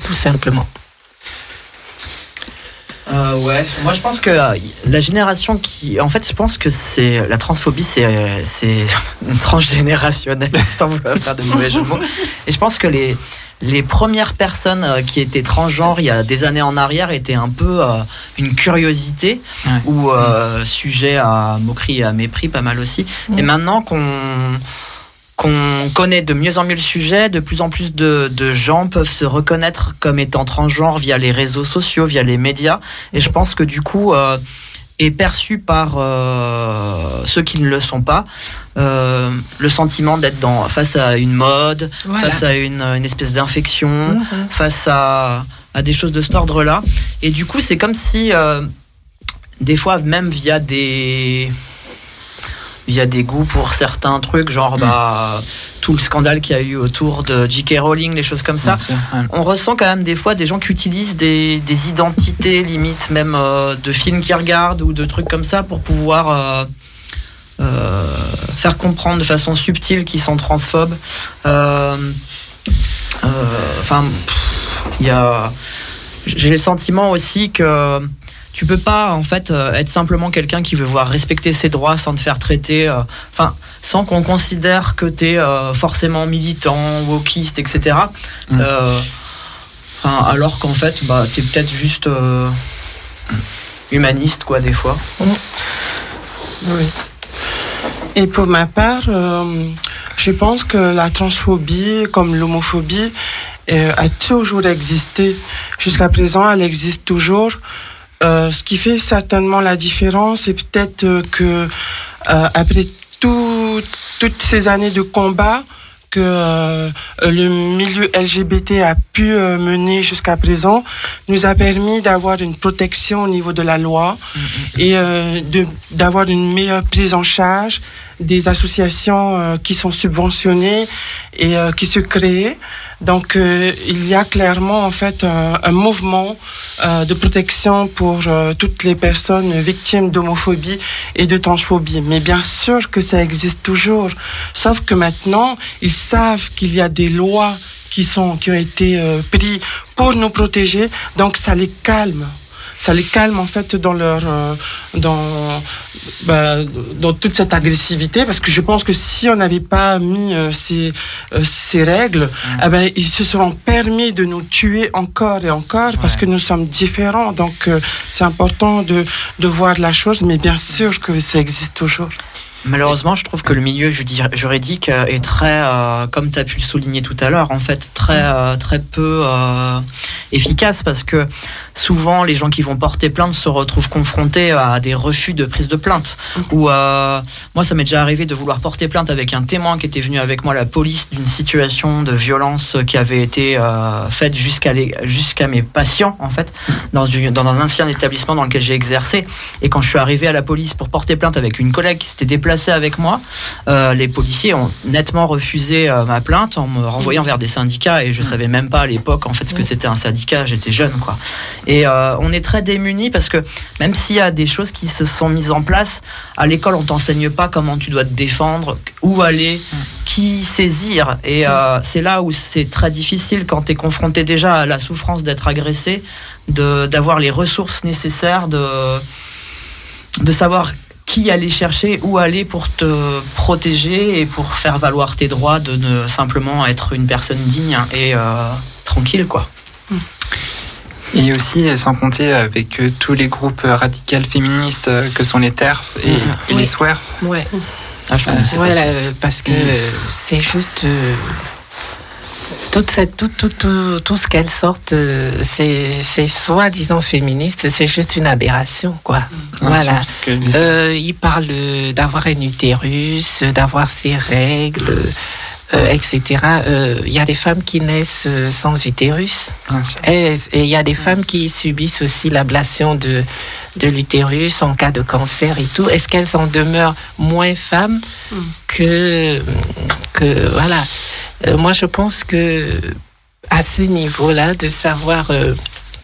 tout simplement. Euh, ouais, moi je pense que euh, la génération qui. En fait, je pense que c'est. La transphobie, c'est euh, c'est une tranche générationnelle, sans vouloir faire de mauvais jeux de mots. Et je pense que les, les premières personnes euh, qui étaient transgenres il y a des années en arrière étaient un peu euh, une curiosité Ouais. ou sujet à moquerie et à mépris, pas mal aussi. Et maintenant qu'on qu'on connaît de mieux en mieux le sujet, de plus en plus de, de gens peuvent se reconnaître comme étant transgenres via les réseaux sociaux, via les médias. Et je pense que du coup, euh, est perçu par euh, ceux qui ne le sont pas euh, le sentiment d'être dans face à une mode, Voilà. face à une, une espèce d'infection, Mhm. face à, à des choses de cet ordre-là. Et du coup, c'est comme si, des fois, même via des via des goûts pour certains trucs, genre bah, tout le scandale qu'il y a eu autour de J.K. Rowling, les choses comme ça. Ouais. On ressent quand même des fois des gens qui utilisent des, des identités limites même euh, de films qu'ils regardent ou de trucs comme ça pour pouvoir euh, euh, faire comprendre de façon subtile qu'ils sont transphobes. Enfin, il y a. J'ai le sentiment aussi que tu peux pas en fait euh, être simplement quelqu'un qui veut voir respecter ses droits sans te faire traiter, euh, enfin sans qu'on considère que tu es forcément militant, wokiste, etc. Mm. Euh, enfin, alors qu'en fait, bah, tu es peut-être juste euh, humaniste, quoi, des fois. Oui. Et pour ma part, euh, je pense que la transphobie, comme l'homophobie, euh, a toujours existé. Jusqu'à présent, elle existe toujours. Euh, ce qui fait certainement la différence, c'est peut-être euh, que euh, après tout- toutes ces années de combat que euh, le milieu LGBT a pu euh, mener jusqu'à présent, nous a permis d'avoir une protection au niveau de la loi et euh, de- d'avoir une meilleure prise en charge des associations euh, qui sont subventionnées et euh, qui se créent. Donc euh, il y a clairement en fait un, un mouvement de protection pour toutes les personnes victimes d'homophobie et de transphobie. Mais bien sûr que ça existe toujours, sauf que maintenant ils savent qu'il y a des lois qui sont qui ont été prises pour nous protéger, donc ça les calme ça les calme en fait dans leur dans bah, dans toute cette agressivité parce que je pense que si on n'avait pas mis ces ces règles, eh ben ils se seront permis de nous tuer encore et encore parce que nous sommes différents. Donc c'est important de de voir la chose, mais bien sûr que ça existe toujours. Malheureusement, je trouve que le milieu juridique euh, est très, euh, comme tu as pu le souligner tout à l'heure, en fait, très, euh, très peu efficace parce que souvent les gens qui vont porter plainte se retrouvent confrontés à des refus de prise de plainte. Mm. Ou moi, ça m'est déjà arrivé de vouloir porter plainte avec un témoin qui était venu avec moi à la police d'une situation de violence qui avait été faite jusqu'à jusqu'à mes patients en fait dans, dans un ancien établissement dans lequel j'ai exercé. Et quand je suis arrivé à la police pour porter plainte avec une collègue qui s'était déplacée avec moi, euh, les policiers ont nettement refusé ma plainte en me renvoyant vers des syndicats et je mm. savais même pas à l'époque en fait ce que c'était un syndicat. J'étais jeune quoi. Et euh, on est très démunis parce que même s'il y a des choses qui se sont mises en place, à l'école, on t'enseigne pas comment tu dois te défendre, où aller, qui saisir. Et euh, c'est là où c'est très difficile quand tu es confronté déjà à la souffrance d'être agressé, d'avoir les ressources nécessaires, de, de savoir qui aller chercher, où aller pour te protéger et pour faire valoir tes droits de ne simplement être une personne digne et euh, tranquille, quoi. Et aussi, sans compter avec euh, tous les groupes radicaux féministes euh, que sont les TERF et, les SWERF. Ouais. Ah, euh, parce que c'est juste. Toute cette, tout, tout, tout, tout ce qu'elles sortent, c'est soi-disant féministe, c'est juste une aberration, quoi. voilà. ils parlent d'avoir un utérus, d'avoir ses règles. Euh, etc. Euh, il y a des femmes qui naissent euh, sans utérus. Et il y a des femmes qui subissent aussi l'ablation de, de l'utérus en cas de cancer et tout. Est-ce qu'elles en demeurent moins femmes mm. que, que voilà. Moi, je pense que à ce niveau-là, de savoir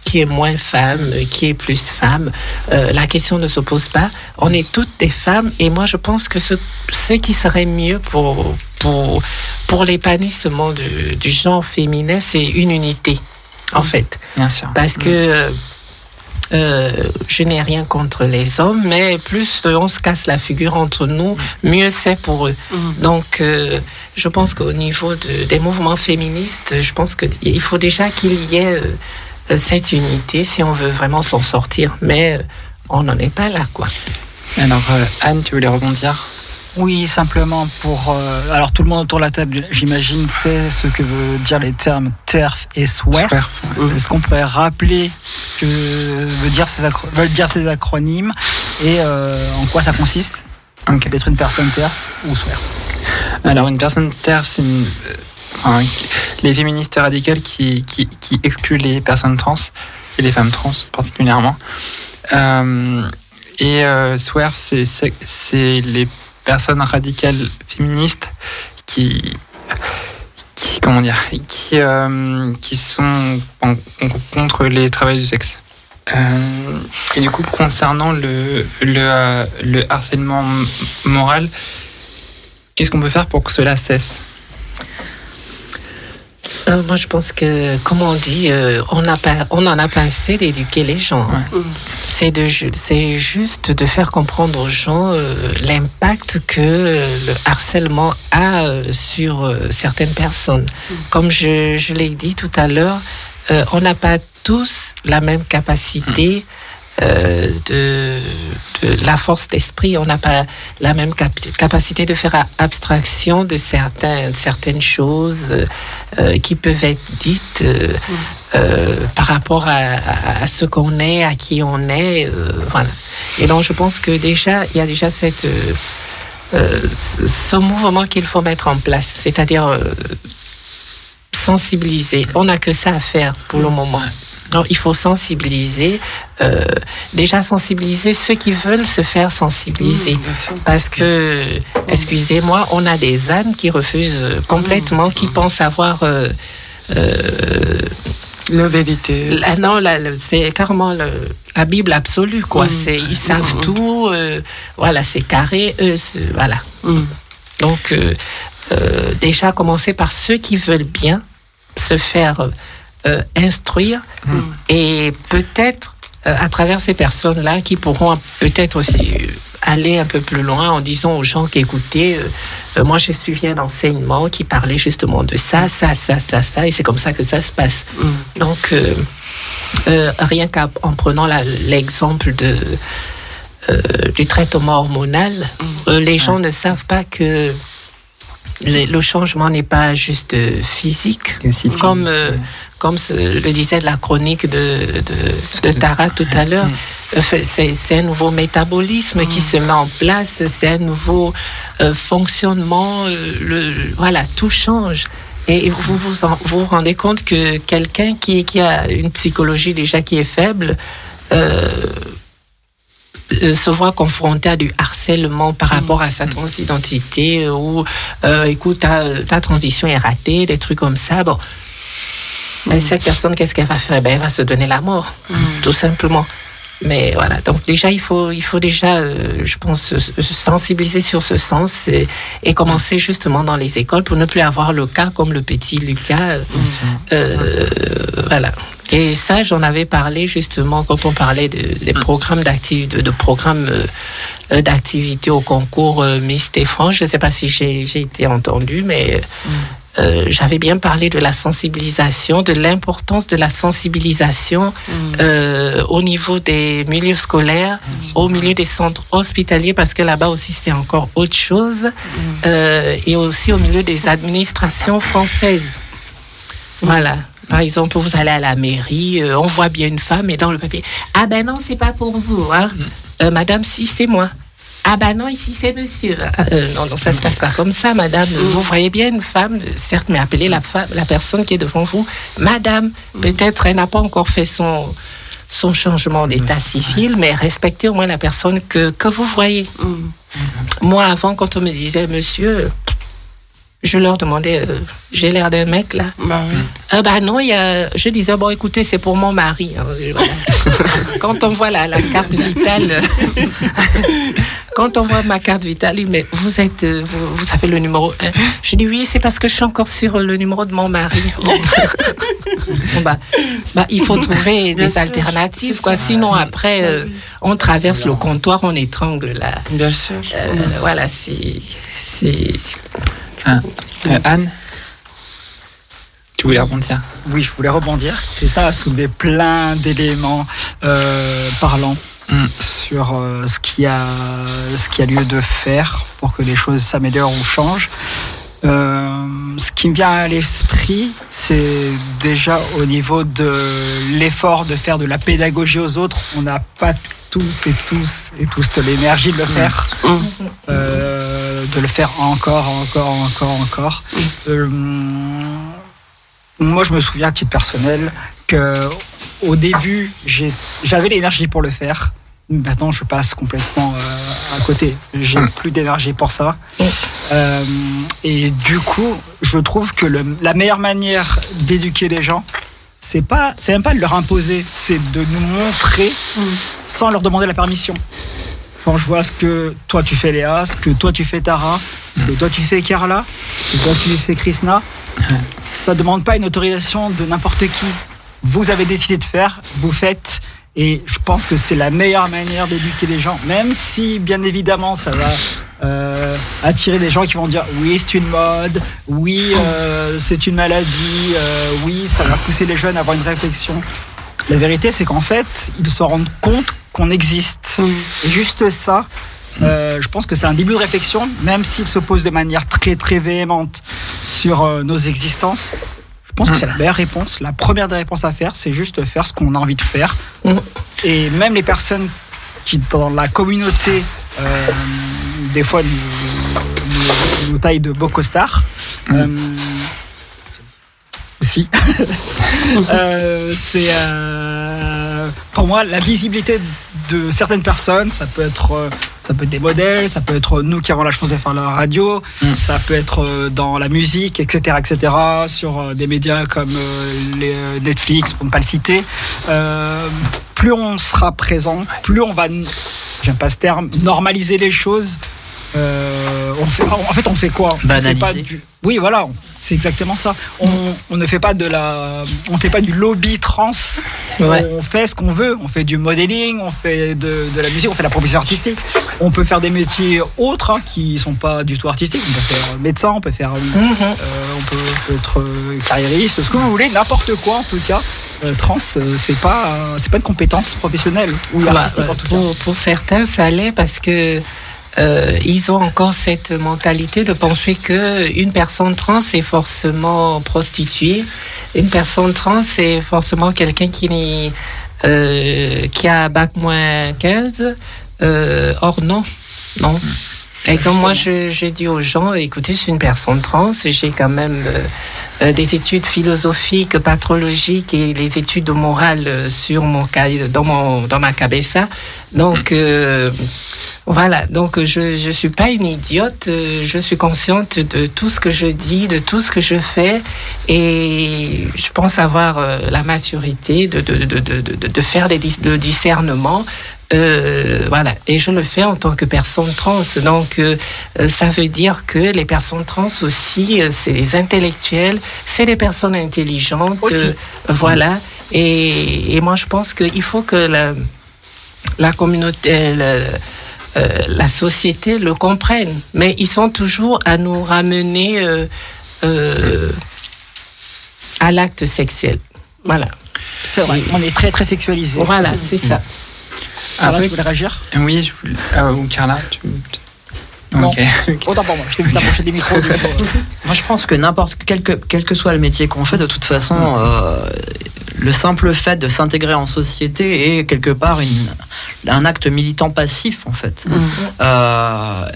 qui est moins femme, qui est plus femme. la question ne se pose pas. On est toutes des femmes et moi je pense que ce, ce qui serait mieux pour, pour, pour l'épanouissement du, du, genre féminin, c'est une unité, en fait. Bien sûr. Parce que euh, je n'ai rien contre les hommes, mais plus on se casse la figure entre nous, mieux c'est pour eux. Mm. Donc, euh, je pense qu'au niveau de, des mouvements féministes, je pense qu'il faut déjà qu'il y ait euh, cette unité si on veut vraiment s'en sortir. Mais on n'en est pas là, quoi. Alors, Anne, tu voulais rebondir? Oui, simplement pour. Euh, alors, tout le monde autour de la table, j'imagine, sait ce que veut dire les termes TERF et SWERF. Est-ce qu'on pourrait rappeler ce que veut dire ces, veulent dire ces acronymes et euh, en quoi ça consiste? D'être une personne TERF ou SWERF Alors, une personne TERF, c'est. Euh, les féministes radicales qui, excluent les personnes trans et les femmes trans particulièrement. et SWERF, c'est les personnes radicales féministes qui, comment dire, qui, euh, sont contre les travails du sexe. Euh, et du coup, concernant le harcèlement moral, qu'est-ce qu'on peut faire pour que cela cesse euh, moi, je pense que, comme on dit, euh, on, a pas, on en a pas assez d'éduquer les gens. C'est de, c'est juste de faire comprendre aux gens euh, l'impact que le harcèlement a sur certaines personnes. Mm. Comme je, je l'ai dit tout à l'heure, on n'a pas tous la même capacité. Mm. Euh, de, la force d'esprit. On n'a pas la même capacité de faire abstraction de certains, certaines choses euh, qui peuvent être dites euh, euh par rapport à, à, ce qu'on est, à qui on est. voilà. Et donc, je pense que déjà, il y a déjà cette, ce mouvement qu'il faut mettre en place, c'est-à-dire sensibiliser. On n'a que ça à faire pour le moment il faut sensibiliser, euh, déjà sensibiliser ceux qui veulent se faire sensibiliser. Mmh, Parce que, excusez-moi, on a des ânes qui refusent complètement, qui mmh. pensent avoir... Euh, euh, la vérité. non, c'est carrément la Bible absolue, quoi. Mmh. C'est, ils savent tout. voilà, c'est carré. voilà. Donc, déjà commencer par ceux qui veulent bien se faire euh, instruire mm. et peut-être à travers ces personnes-là qui pourront peut-être aussi aller un peu plus loin en disant aux gens qu'écoutez, moi j'ai suivi un enseignement qui parlait justement de ça, ça, ça, ça, ça, et c'est comme ça que ça se passe. Mm. Donc, rien qu'en prenant l'exemple de du traitement hormonal, mm. les gens ne savent pas que le, changement n'est pas juste euh, physique, comme, euh, comme le disait la chronique de, de, Tara tout à l'heure. Euh, c'est un nouveau métabolisme qui se met en place, c'est un nouveau fonctionnement. le, voilà, tout change. Et vous vous, vous, rendez compte que quelqu'un qui, qui a une psychologie déjà qui est faible, euh, se voit confronté à du harcèlement par rapport à sa mm. transidentité euh, ou euh, écoute ta, ta, transition est ratée des trucs comme ça bon mais cette personne qu'est-ce qu'elle va faire? Ben, elle va se donner la mort mm. tout simplement. Mais voilà donc déjà il faut il faut déjà je pense sensibiliser sur ce sens et, et, commencer justement dans les écoles pour ne plus avoir le cas comme le petit Lucas voilà. Et ça, j'en avais parlé justement quand on parlait des programmes d'activité, de, programmes euh, d'activité au concours euh, Miss Je ne sais pas si j'ai été entendue, mais euh, j'avais bien parlé de la sensibilisation, de l'importance de la sensibilisation mm. au niveau des milieux scolaires, au milieu des centres hospitaliers, parce que là-bas aussi c'est encore autre chose, mm. et aussi au milieu des administrations françaises. Voilà. Par exemple, vous allez à la mairie, euh, on voit bien une femme et dans le papier, ah ben non, c'est pas pour vous, hein. Mm. Euh, madame, si, c'est moi. Ah ben non, ici c'est monsieur. Euh, non, non, ça se passe pas comme ça, madame. Vous voyez bien une femme, certes, mais appelez la, femme, la personne qui est devant vous, madame. Peut-être elle n'a pas encore fait son, son changement d'état civil, mais respectez au moins la personne que, que vous voyez. Moi, avant, quand on me disait monsieur, je leur demandais, euh, j'ai l'air d'un mec là Bah oui. Ah bah non, y a, je disais, bon écoutez, c'est pour mon mari. Hein, quand on voit la, la carte vitale, quand on voit ma carte vitale, mais vous êtes, euh, vous, vous avez le numéro 1. Je dis oui, c'est parce que je suis encore sur le numéro de mon mari. bon, bah, bah, il faut trouver des alternatives, quoi. Sinon, après, euh, on traverse le comptoir, on étrangle là. Bien sûr. voilà, c'est. Ah. Euh, Anne tu voulais rebondir Oui, je voulais rebondir. ça a soulevé plein d'éléments euh, parlants mm. sur euh, ce, qui a, ce qui a lieu de faire pour que les choses s'améliorent ou changent. ce qui me vient à l'esprit, c'est déjà au niveau de l'effort de faire de la pédagogie aux autres. On n'a pas toutes et tous et tous l'énergie de le faire. Mm. Euh, de le faire encore, encore, encore, encore. Mm. Euh, moi, je me souviens à titre personnel que au début, j'avais l'énergie pour le faire. Maintenant, je passe complètement euh, à côté. J'ai mm. plus d'énergie pour ça. et du coup, je trouve que la meilleure manière d'éduquer les gens, c'est pas, c'est même pas de leur imposer, c'est de nous montrer sans leur demander la permission. Quand je vois ce que toi tu fais Léa, ce que toi tu fais Tara, ce que toi tu fais Carla, ce que toi tu fais Krishna, ça demande pas une autorisation de n'importe qui. Vous avez décidé de faire, vous faites. Et je pense que c'est la meilleure manière d'éduquer les gens, même si bien évidemment ça va euh, attirer des gens qui vont dire oui c'est une mode, oui euh, c'est une maladie, euh, oui ça va pousser les jeunes à avoir une réflexion. La vérité c'est qu'en fait ils se rendent compte qu'on existe. Mm. Et juste ça, euh, je pense que c'est un début de réflexion, même s'il se pose de manière très très véhémente sur euh, nos existences. Je pense que mm. c'est la meilleure réponse. La première des réponses à faire, c'est juste faire ce qu'on a envie de faire. Mm. Et même les personnes qui, dans la communauté, euh, des fois, nous, nous, taillent de beaux costards, aussi. c'est pour moi, la visibilité de certaines personnes, ça peut être euh, ça peut être des modèles, ça peut être nous qui avons la chance de faire la radio, mm. ça peut être euh, dans la musique, etc., etc., sur euh, des médias comme les Netflix, pour ne pas le citer. plus on sera présent, plus on va, j'aime pas ce terme, normaliser les choses. on fait, en fait, on fait quoi? Banaliser. Oui, voilà, c'est exactement ça. On, on, ne fait pas de la, on fait pas du lobby trans On fait ce qu'on veut. On fait du modeling, on fait de, la musique, on fait de la profession artistique. On peut faire des métiers autres hein, qui sont pas du tout artistiques. On peut faire médecin, on peut faire, mhm. on peut être carriériste, ce que vous voulez, n'importe quoi en tout cas. trans, c'est pas c'est pas une compétence professionnelle ou bah, artistique en tout pour, Pour certains, ça l'est parce que euh, ils ont encore cette mentalité de penser que une personne trans est forcément prostituée, une personne trans est forcément quelqu'un qui euh, qui a bac moins 15. Euh, or non, non. Par exemple, moi, j'ai dit aux gens, écoutez, je suis une personne trans, j'ai quand même euh, des études philosophiques, patrologiques et les études morales sur mon dans mon dans ma cabessa. Donc voilà, donc je ne suis pas une idiote, euh, je suis consciente de tout ce que je dis, de tout ce que je fais, et je pense avoir euh, la maturité de, de, de, de faire des, le discernement. Euh, voilà, et je le fais en tant que personne trans. Donc, euh, ça veut dire que les personnes trans aussi, c'est les intellectuels, c'est les personnes intelligentes. Aussi. voilà. Et, et, moi, je pense qu'il faut que la, la communauté, euh, la société le comprenne. Mais ils sont toujours à nous ramener euh, euh, à l'acte sexuel. Voilà. C'est vrai, on est très très sexualisé. Voilà, c'est ça. Carla, tu voulais réagir? Oui, je voulais. Carla, tu. Non. Autant pour moi, je t'ai vu t'approcher des micros. moi, je pense que n'importe quel que, quel que soit le métier qu'on fait, de toute façon, le simple fait de s'intégrer en société est quelque part un acte militant passif en fait mm. euh,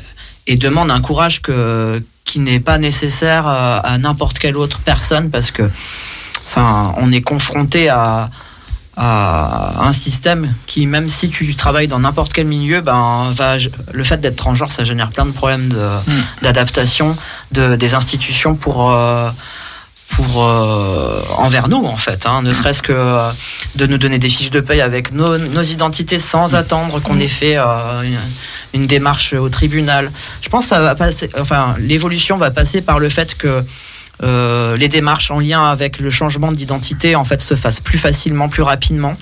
et demande un courage que, qui n'est pas nécessaire à, n'importe quelle autre personne parce que enfin on est confronté à, un système qui même si tu travailles dans n'importe quel milieu ben va, le fait d'être transgenre ça génère plein de problèmes mm. d'adaptation de, des institutions pour euh, pour euh, envers nous en fait, hein, ne serait-ce que euh, de nous donner des fiches de paye avec nos, nos identités sans attendre qu'on ait fait euh, une, une, démarche au tribunal. Je pense que ça va passer, enfin l'évolution va passer par le fait que euh, les démarches en lien avec le changement d'identité en fait se fassent plus facilement, plus rapidement.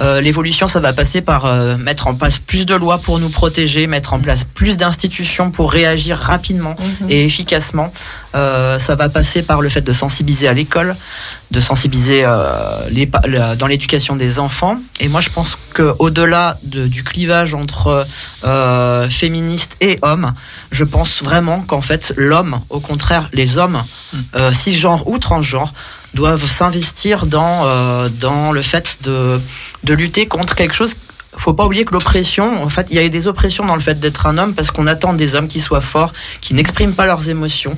Euh, l'évolution, ça va passer par euh, mettre en place plus de lois pour nous protéger, mettre en place plus d'institutions pour réagir rapidement mhm. et efficacement. Ça va passer par le fait de sensibiliser à l'école, de sensibiliser les, dans l'éducation des enfants. Et moi, je pense qu'au-delà de, du clivage entre féministes et hommes, je pense vraiment qu'en fait, l'homme, au contraire, les hommes, mm euh, cisgenres ou transgenres doivent s'investir dans, euh, dans le fait de, de lutter contre quelque chose faut pas oublier que l'oppression, en fait, il y a des oppressions dans le fait d'être un homme parce qu'on attend des hommes qui soient forts, qui n'expriment pas leurs émotions.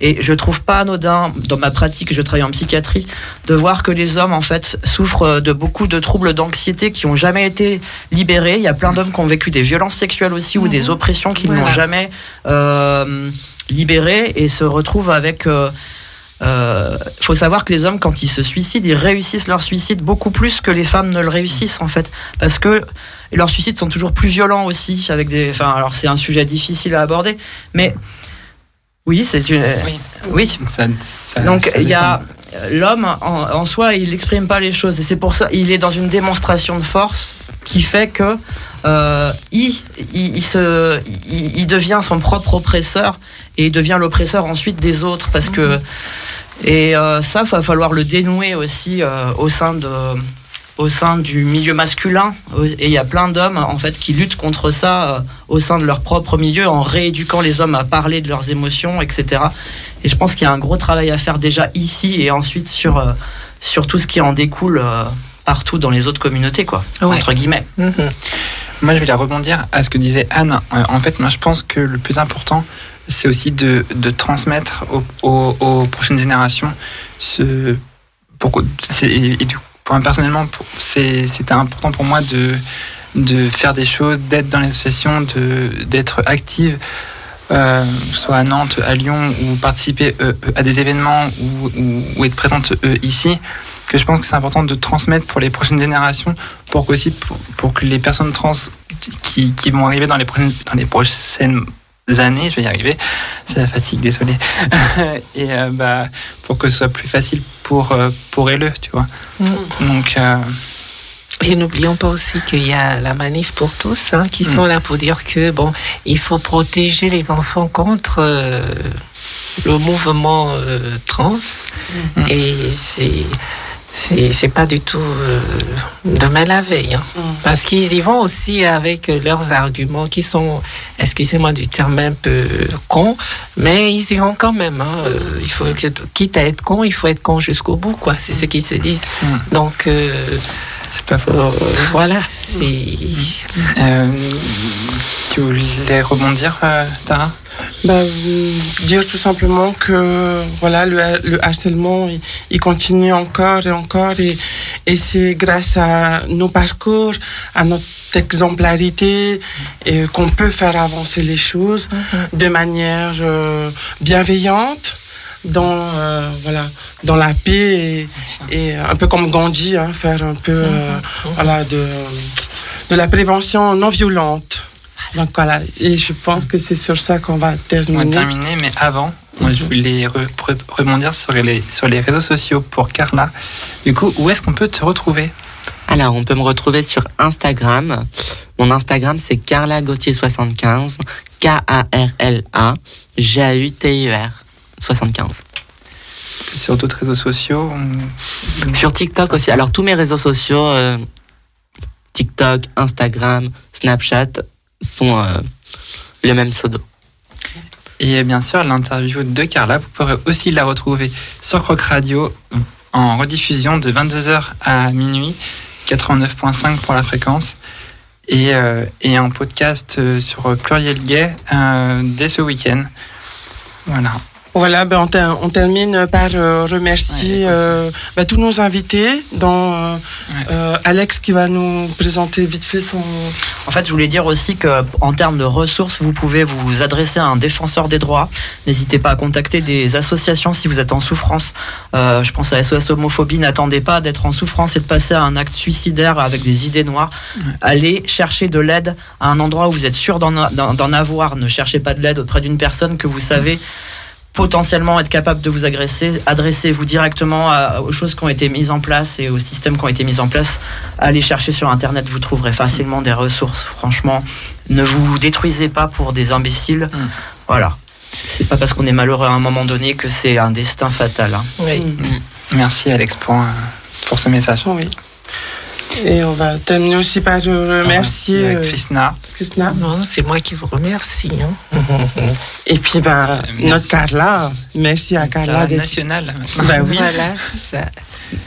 Et je trouve pas anodin, dans ma pratique, je travaille en psychiatrie, de voir que les hommes, en fait, souffrent de beaucoup de troubles d'anxiété qui ont jamais été libérés. Il y a plein d'hommes qui ont vécu des violences sexuelles aussi ou des mhm. oppressions qui n'ont jamais euh, libérées et se retrouvent avec il euh, faut savoir que les hommes, quand ils se suicident, ils réussissent leur suicide beaucoup plus que les femmes ne le réussissent en fait, parce que leurs suicides sont toujours plus violents aussi. Avec des, enfin, alors c'est un sujet difficile à aborder, mais oui, c'est une. Oui. Donc il y a l'homme en, soi, il n'exprime pas les choses et c'est pour ça il est dans une démonstration de force qui fait que euh, il, il, se, il, devient son propre oppresseur et il devient l'oppresseur ensuite des autres parce que et euh, ça, va falloir le dénouer aussi euh, au sein de au sein du milieu masculin et il y a plein d'hommes en fait qui luttent contre ça euh, au sein de leur propre milieu en rééduquant les hommes à parler de leurs émotions etc et je pense qu'il y a un gros travail à faire déjà ici et ensuite sur sur tout ce qui en découle partout dans les autres communautés quoi entre guillemets mm-hmm. moi je vais la rebondir à ce que disait Anne en fait moi je pense que le plus important c'est aussi de, de transmettre aux, aux, prochaines générations ce. Pour, et, personnellement, c'était important pour moi de, faire des choses, d'être dans l'association, d'être active. Euh, soit à Nantes, à Lyon, ou participer euh, à des événements ou, être présente euh, ici, que je pense que c'est important de transmettre pour les prochaines générations, pour, aussi, pour, que les personnes trans qui, qui vont arriver dans les prochaines, dans les prochaines années, je vais y arriver, c'est la fatigue, désolé. et euh, bah, pour que ce soit plus facile pour, euh, pour eux, tu vois. Mm. Donc, euh, Et n'oublions pas aussi qu'il y a la manif pour tous, hein, qui sont là pour dire que bon, il faut protéger les enfants contre euh, le mouvement trans. Et c'est c'est pas du tout euh, demain la veille. Hein. Parce qu'ils y vont aussi avec leurs arguments qui sont, excusez-moi du terme un peu con, mais ils y vont quand même. Hein. Euh, il faut, quitte à être con, il faut être con jusqu'au bout, quoi. C'est ce qu'ils se disent. Donc, euh, pas euh, voilà, c'est. tu voulais rebondir, Tara? Bah, dire tout simplement que voilà le, le harcèlement il, continue encore et encore et, et c'est grâce à nos parcours à notre exemplarité et qu'on peut faire avancer les choses mm-hmm. de manière euh, bienveillante dans euh, voilà dans la paix et, un peu comme Gandhi hein, faire un peu euh, mm-hmm. voilà de de la prévention non violente donc voilà, et je pense que c'est sur ça qu'on va terminer. On va terminer, mais avant, moi, je voulais rebondir sur les, sur les réseaux sociaux pour Carla. Du coup, où est-ce qu'on peut te retrouver? Alors, on peut me retrouver sur Instagram. Mon Instagram, c'est Carla Gauthier75, K-A-R-L-A, G-A-U-T-I-E-R, 75. Sur d'autres réseaux sociaux Sur TikTok aussi. Alors, tous mes réseaux sociaux, euh, TikTok, Instagram, Snapchat, sont euh, le même pseudo. Et bien sûr, l'interview de Carla, vous pourrez aussi la retrouver sur Croc Radio en rediffusion de 22h à minuit, 89.5 pour la fréquence, et, euh, et en podcast euh, sur Pluriel Gay dès ce week-end. Voilà. Voilà, ben on, termine par euh, remercier euh, ben, tous nos invités, dont euh, Alex qui va nous présenter vite fait son. En fait, je voulais dire aussi que en termes de ressources, vous pouvez vous adresser à un défenseur des droits. N'hésitez pas à contacter des associations si vous êtes en souffrance. je pense à SOS Homophobie. N'attendez pas d'être en souffrance et de passer à un acte suicidaire avec des idées noires. Allez chercher de l'aide à un endroit où vous êtes sûr d'en avoir. Ne cherchez pas de l'aide auprès d'une personne que vous savez potentiellement être capable de vous agresser, adressez-vous directement aux choses qui ont été mises en place et aux systèmes qui ont été mis en place. Allez chercher sur Internet, vous trouverez facilement des ressources. Franchement, ne vous détruisez pas pour des imbéciles. Mm. Voilà. C'est pas parce qu'on est malheureux à un moment donné que c'est un destin fatal. Hein. Oui. Mm. Merci Alex pour, euh, pour ce message. Oui. Et on va terminer aussi par remercier euh, Krishna. Krishna. Non, c'est moi qui vous remercie. Hein. Et puis, ben, euh, notre Carla, merci à Carla. Carla nationale. Ben oui. Voilà, c'est ça.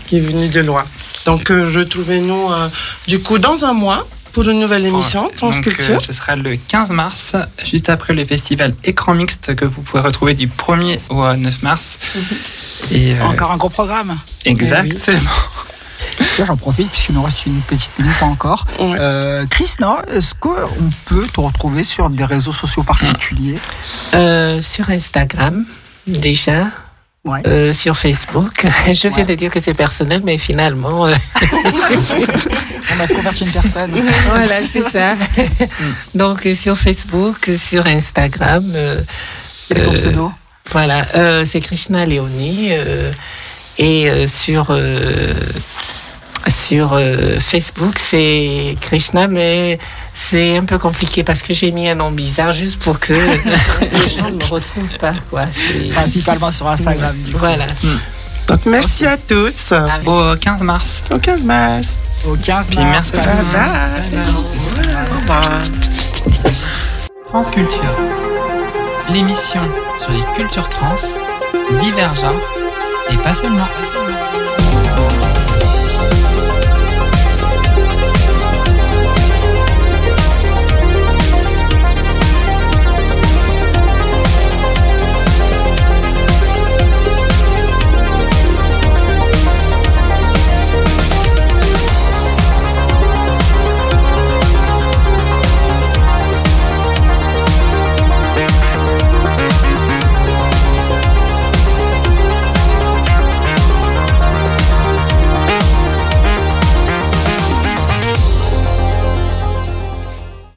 Qui est venue de loin. Donc, euh, retrouvez-nous du coup dans un mois pour une nouvelle émission Transculture. ce sera le 15 mars, juste après le festival Écran Mixte que vous pouvez retrouver du 1er au 9 mars. Mhm. Et, Encore un gros programme. Exactement. J'en profite puisqu'il nous reste une petite minute encore. Euh, Chris, est-ce qu'on peut te retrouver sur des réseaux sociaux particuliers? Euh, Sur Instagram, déjà. Euh, sur Facebook. Je viens de dire que c'est personnel, mais finalement. On a converti une personne. voilà, c'est ça. Donc, sur Facebook, sur Instagram. Et ton pseudo? Voilà, c'est Krishna Léonie. Et sur sur euh, Facebook, c'est Krishna, mais c'est un peu compliqué parce que j'ai mis un nom bizarre juste pour que les gens ne me retrouvent pas. Quoi. Principalement sur Instagram. Du Voilà. Hmm. Donc merci à tous. Au 15 mars. Au 15 mars. Au 15 mars. merci. Bye bye. Transculture. L'émission sur les cultures trans, divergentes et pas seulement.